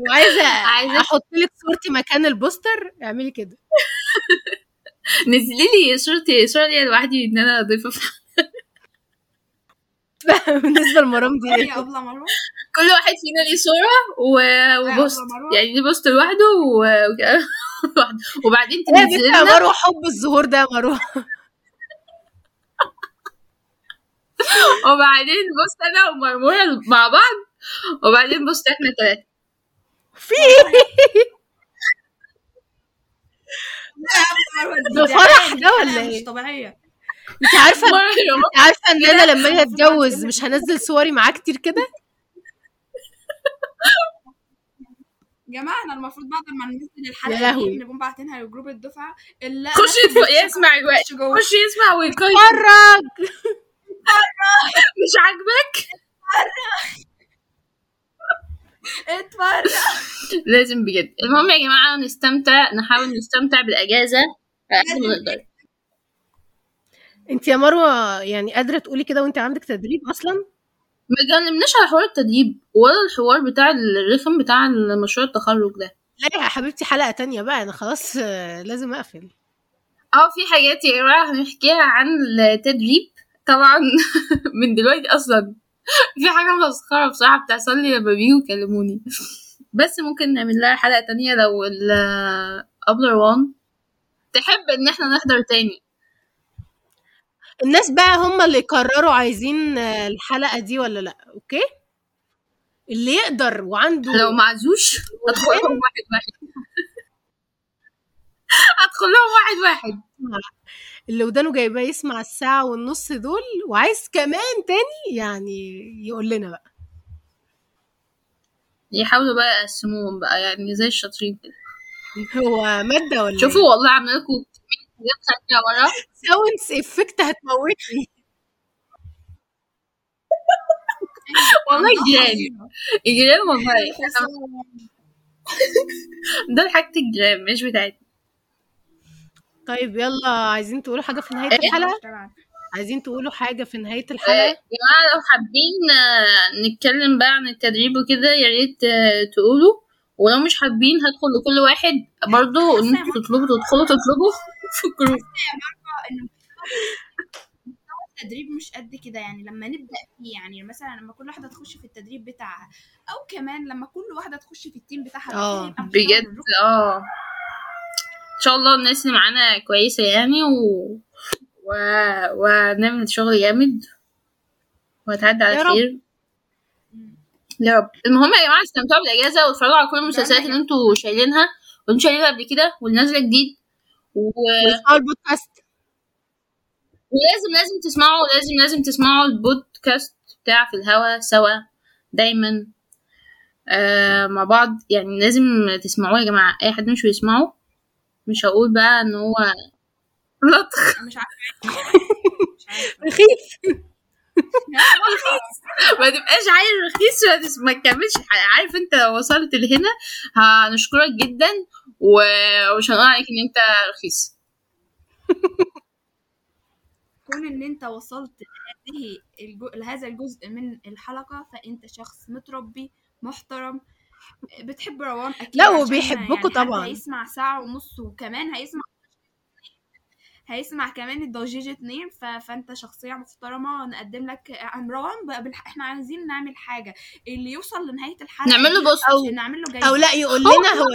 وعايزة عايزة- أحط لك صورتي مكان البوستر اعملي كده. [laughs] نزلي لي صورتي ليا لوحدي إن أنا ضيفه في [laughs] بالنسبة لمرام دي. يا إيه؟ أبلة مروة كل واحد فينا ليه صورة وبوست. يعني دي بوست لوحده و-. وبعدين إيه يا بنت تنزل يا لنا. مروة حب الظهور ده يا مروة وبعدين بوست أنا ومرموره مع بعض وبعدين بوست إحنا ثلاثة في [laughs] ده فرح ده ولا إيه؟ مش طبيعية. انت [laughs] انت عارفة ان أنا لما أجي اتجوز مش هنزل صوري معاه كتير كده؟ يا [laughs] جماعة إحنا المفروض بعد ما ننزل لهوي. دي نكون باعتينها لجروب الدفعة. اللي خش يسمع الوقت. خش يسمع ويقيم. اتفرج! مش عاجبك؟ اتفرج. لازم بجد. المهم يا جماعة نستمتع. نحاول نستمتع بالأجازة على قد ما نقدر. انت يا مروة يعني قادرة تقولي كده وانت عندك تدريب أصلا؟ ما اتكلمناش على حوار التدريب ولا الحوار بتاع الرخم بتاع مشروع التخرج ده. لا يا حبيبتي حلقة تانية بقى. أنا خلاص لازم أقفل. آه في حاجات يا جماعة هنحكيها عن التدريب. طبعا. [laughs] من دلوقتي أصلا. في حاجة مسخرة بصراحة بتحصل لي لما بيجوا يكلموني. بس ممكن نعمل لها حلقة تانية لو أبلة روان تحب إن إحنا نحضر تاني. الناس بقى هم اللي يقرروا عايزين الحلقة دي ولا لأ أوكي؟ اللي يقدر وعنده لو معزوش أدخل لهم واحد واحد. [laughs] أدخل لهم واحد. واحد اللي ودانه جايباه يسمع الساعة والنص دول وعايز كمان تاني يعني يقول لنا بقى. يحاولوا بقى يقسموهم بقى يعني زي الشاطرين كده. هو مادة ولا شوفوا والله عاملة لكم حاجات خارجة ورا. sounds effect هتموتني. والله الجيران الجيران والله. [laughs] دول حاجة الجيران مش بتاعتنا. طيب يلا عايزين تقولوا حاجة في نهاية إيه؟ الحلقة؟ طبعا عايزين تقولوا حاجة في نهاية آه، الحلقة؟ يا جماعة لو حابين آه، نتكلم بقى عن التدريب وكده يا ريت آه، تقولوا. ولو مش حابين هدخل لكل واحد. برضه ان أنتوا تطلبوا تدخلوا تطلبوا في ال group. التدريب مش قد كده. يعني لما نبدأ فيه يعني مثلا لما كل واحدة تخش في التدريب بتاعها أو كمان لما كل واحدة تخش في ال team بتاعها مستوى بجد. آه. ان شاء الله الناس اللي معانا كويسة يعني و... و... ونعمل شغل جامد وهتعدي على. خير. يا رب. المهم يا جماعة استمتعوا بالإجازة واتفرجوا على كل المسلسلات اللي أنتوا شايلينها وانتوا شايلينها قبل كده واللي نازله جديد. و... البودكاست. ولازم لازم تسمعوا لازم لازم تسمعوا البودكاست بتاع في الهوا سوا دايما آه مع بعض. يعني لازم تسمعوه يا جماعة. أي حد مش بيسمعه مش هقول بقى إن هو لطخ مش عارفة. [laughs] عارفة. رخيص. ما تبقاش عايز رخيص ما تكملش. عارف أنت لو وصلت لهنا؟ هنشكرك جدا ومش هنقول عليك إن أنت رخيص. [laughs] كون إن أنت وصلت لهذه. لهذا الجزء من الحلقة فأنت شخص متربي محترم بتحب روان؟ أكيد لا، وبيحبكوا يعني طبعاً. هيسمع ساعة ونص وكمان هيسمع هيسمع كمان الضجيج اتنين ف... فأنت شخصية محترمة نقدم لك عن روان. بقى بالح... إحنا عايزين نعمل حاجة. اللي يوصل لنهاية الحلقة نعمل له بوست. أو- نعمل له جايزة. أو لا يقول لنا هو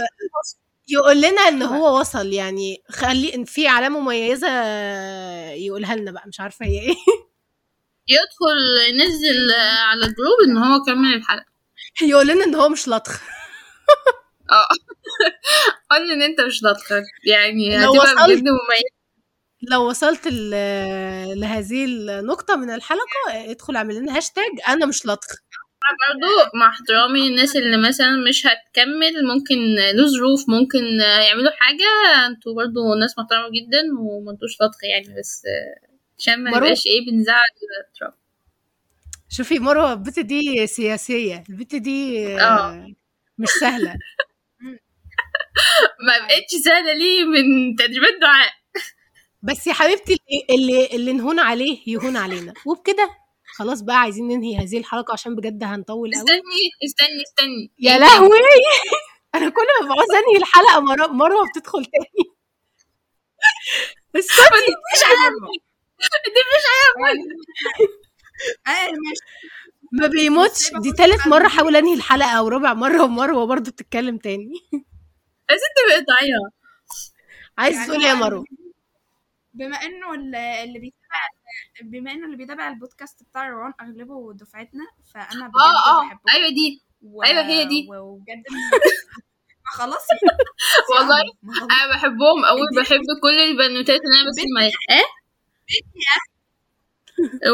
يقول لنا إن هو. وصل. يعني خلي إن في علامة مميزة يقولها لنا بقى. مش عارفة هي إيه. يدخل ينزل على ال group إن هو كمل الحلقة. يقول لنا إن هو مش لطخ. آه. [laughs] قول إن أنت مش لطخ. يعني لو هتبقى وصلت- بجد مميز لو وصلت لهذه النقطة من الحلقة ادخل اعمل لنا هاشتاج أنا مش لطخ. برضو مع احترامي الناس اللي مثلا مش هتكمل ممكن له ظروف ممكن يعملوا حاجة. أنتوا برضو ناس محترمة جدا وما انتوش لطخ يعني بس عشان ما إيه بنزعل. ترامب شوفي مروة البت دي سياسية البت دي آه. مش سهلة. [laughs] ما بقتش سهلة ليه من تدريبات دعاء. بس يا حبيبتي اللي اللي, نهون عليه يهون علينا. وبكده خلاص بقى عايزين ننهي هذه الحلقة عشان بجد هنطول قوي استني استني استني. يا لهوي! [laughs] أنا كل ما بعوز أنهي الحلقة مروة مروة بتدخل تاني. اسكتي مش عارفة دي مش آه، ماشي. ما بيموتش. دي تالت مرة احاول أنهي الحلقة أو رابع مرة ومروه برضه بتتكلم تاني. بس انت ضعيفة عايز يعني تقول إيه يا هو مروه بما إنه ال- اللي بيتابع بما إنه اللي بيتابع البودكاست بتاع روان أغلبه دفعتنا فأنا بجد آه آه. أيوه دي. و... أيوة هي دي. وبجد [laughs] خلاص. [laughs] والله. [laughs] أنا بحبهم قوي بحب كل البنوتات اللي أنا بسمع معاها إيه؟ I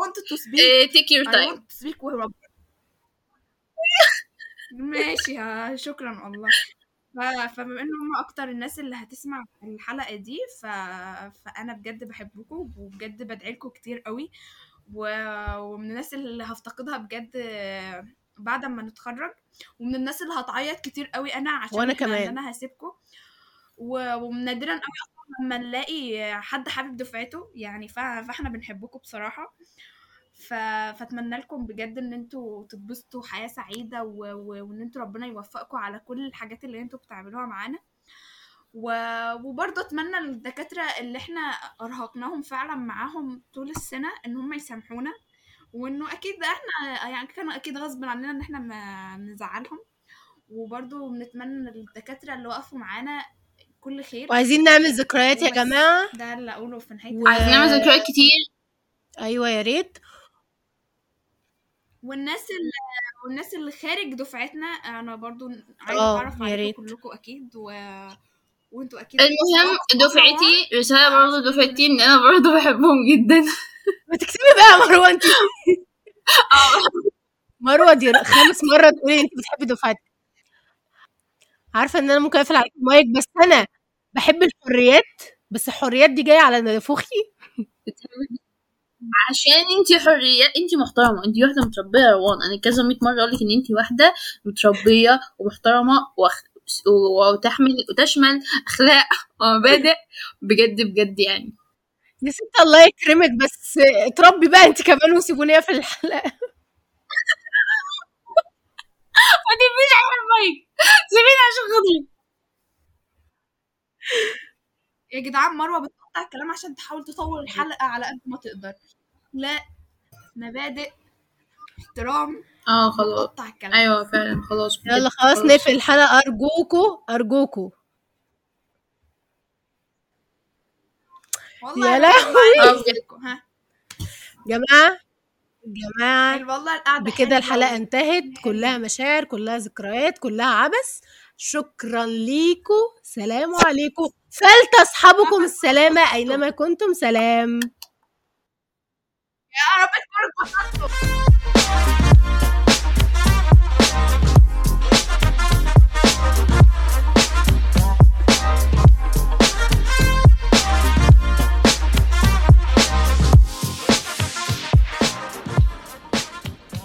wanted to speak. تيك يور I تايم want to speak with ربنا [laughs] ماشي ها شكرا والله ف- فبما ان هم أكتر الناس اللي هتسمع الحلقة دي ف... فأنا بجد بحبكم وبجد بدعي لكم كتير قوي. و... ومن الناس اللي هفتقدها بجد بعد ما نتخرج ومن الناس اللي هتعيط كتير قوي أنا عشان وأنا إحنا- كمان. أنا هسيبكم. و... ونادرا قوي لما نلاقي حد حابب دفعته يعني. فاحنا بنحبكم بصراحة ف... فاتمنى لكم بجد إن أنتوا تتبسطوا حياة سعيدة و... و... وإن أنتوا ربنا يوفقكم على كل الحاجات اللي أنتوا بتعملوها معانا و... وبرضه أتمنى للدكاتره اللي إحنا أرهقناهم فعلا معاهم طول السنة إن هم يسامحونا وإنه أكيد إحنا يعني كان أكيد غصب عننا إن إحنا ما نزعلهم وبرضو بنتمنى للدكاترة اللي وقفوا معانا كل خير. وعايزين نعمل ذكريات يا وبس. جماعة. ده اللي أقوله في نهاية و- عايزين نعمل ذكريات كتير. أيوة يا ريت. والناس اللي والناس اللي خارج دفعتنا أنا برضو عايزه آه، اتعرف يا عليكم. كلكم أكيد و... وأنتوا أكيد المهم دفعتي رسالة عشان برضه دفعتي إن أنا برضه بحبهم جدا. [laughs] ما تكتبي بقى يا مروة انت [laughs] مروة دي خامس مرة تقولي انت بتحبي دفعتك عارفة إن أنا ممكن أقفل عليك المايك بس أنا بحب الحريات بس الحريات دي جاية على نافوخي [laughs] عشان انت حرية انت محترمة انت واحدة متربية يا روان. أنا كذا مية مرة اقولك إن انت واحدة متربية ومحترمة وأخ... وتحمل وتشمل أخلاق ومبادئ بجد بجد يعني. يا ست الله يكرمك بس اتربي بقى انت كمان وسيبوني في الحلقة. [laughs] ما تبقيش على المايك. سيبيني عشان خاطري. يا جدعان مروة بتقطع الكلام عشان تحاول تطول الحلقة على قد ما تقدر. لا مبادئ احترام. آه خلاص. بتقطع الكلام. أيوه فعلا. خلاص. يلا خلاص نقفل الحلقة. أرجوكوا أرجوكوا. والله يا لهوي. ها؟ جماعة جماعة والله بكده الحلقة انتهت. [laughs] كلها مشاعر كلها ذكريات كلها عبث. شكرا ليكوا سلام عليكم. فلتصحبكم السلامة أينما كنتم. سلام. يا رب تكونوا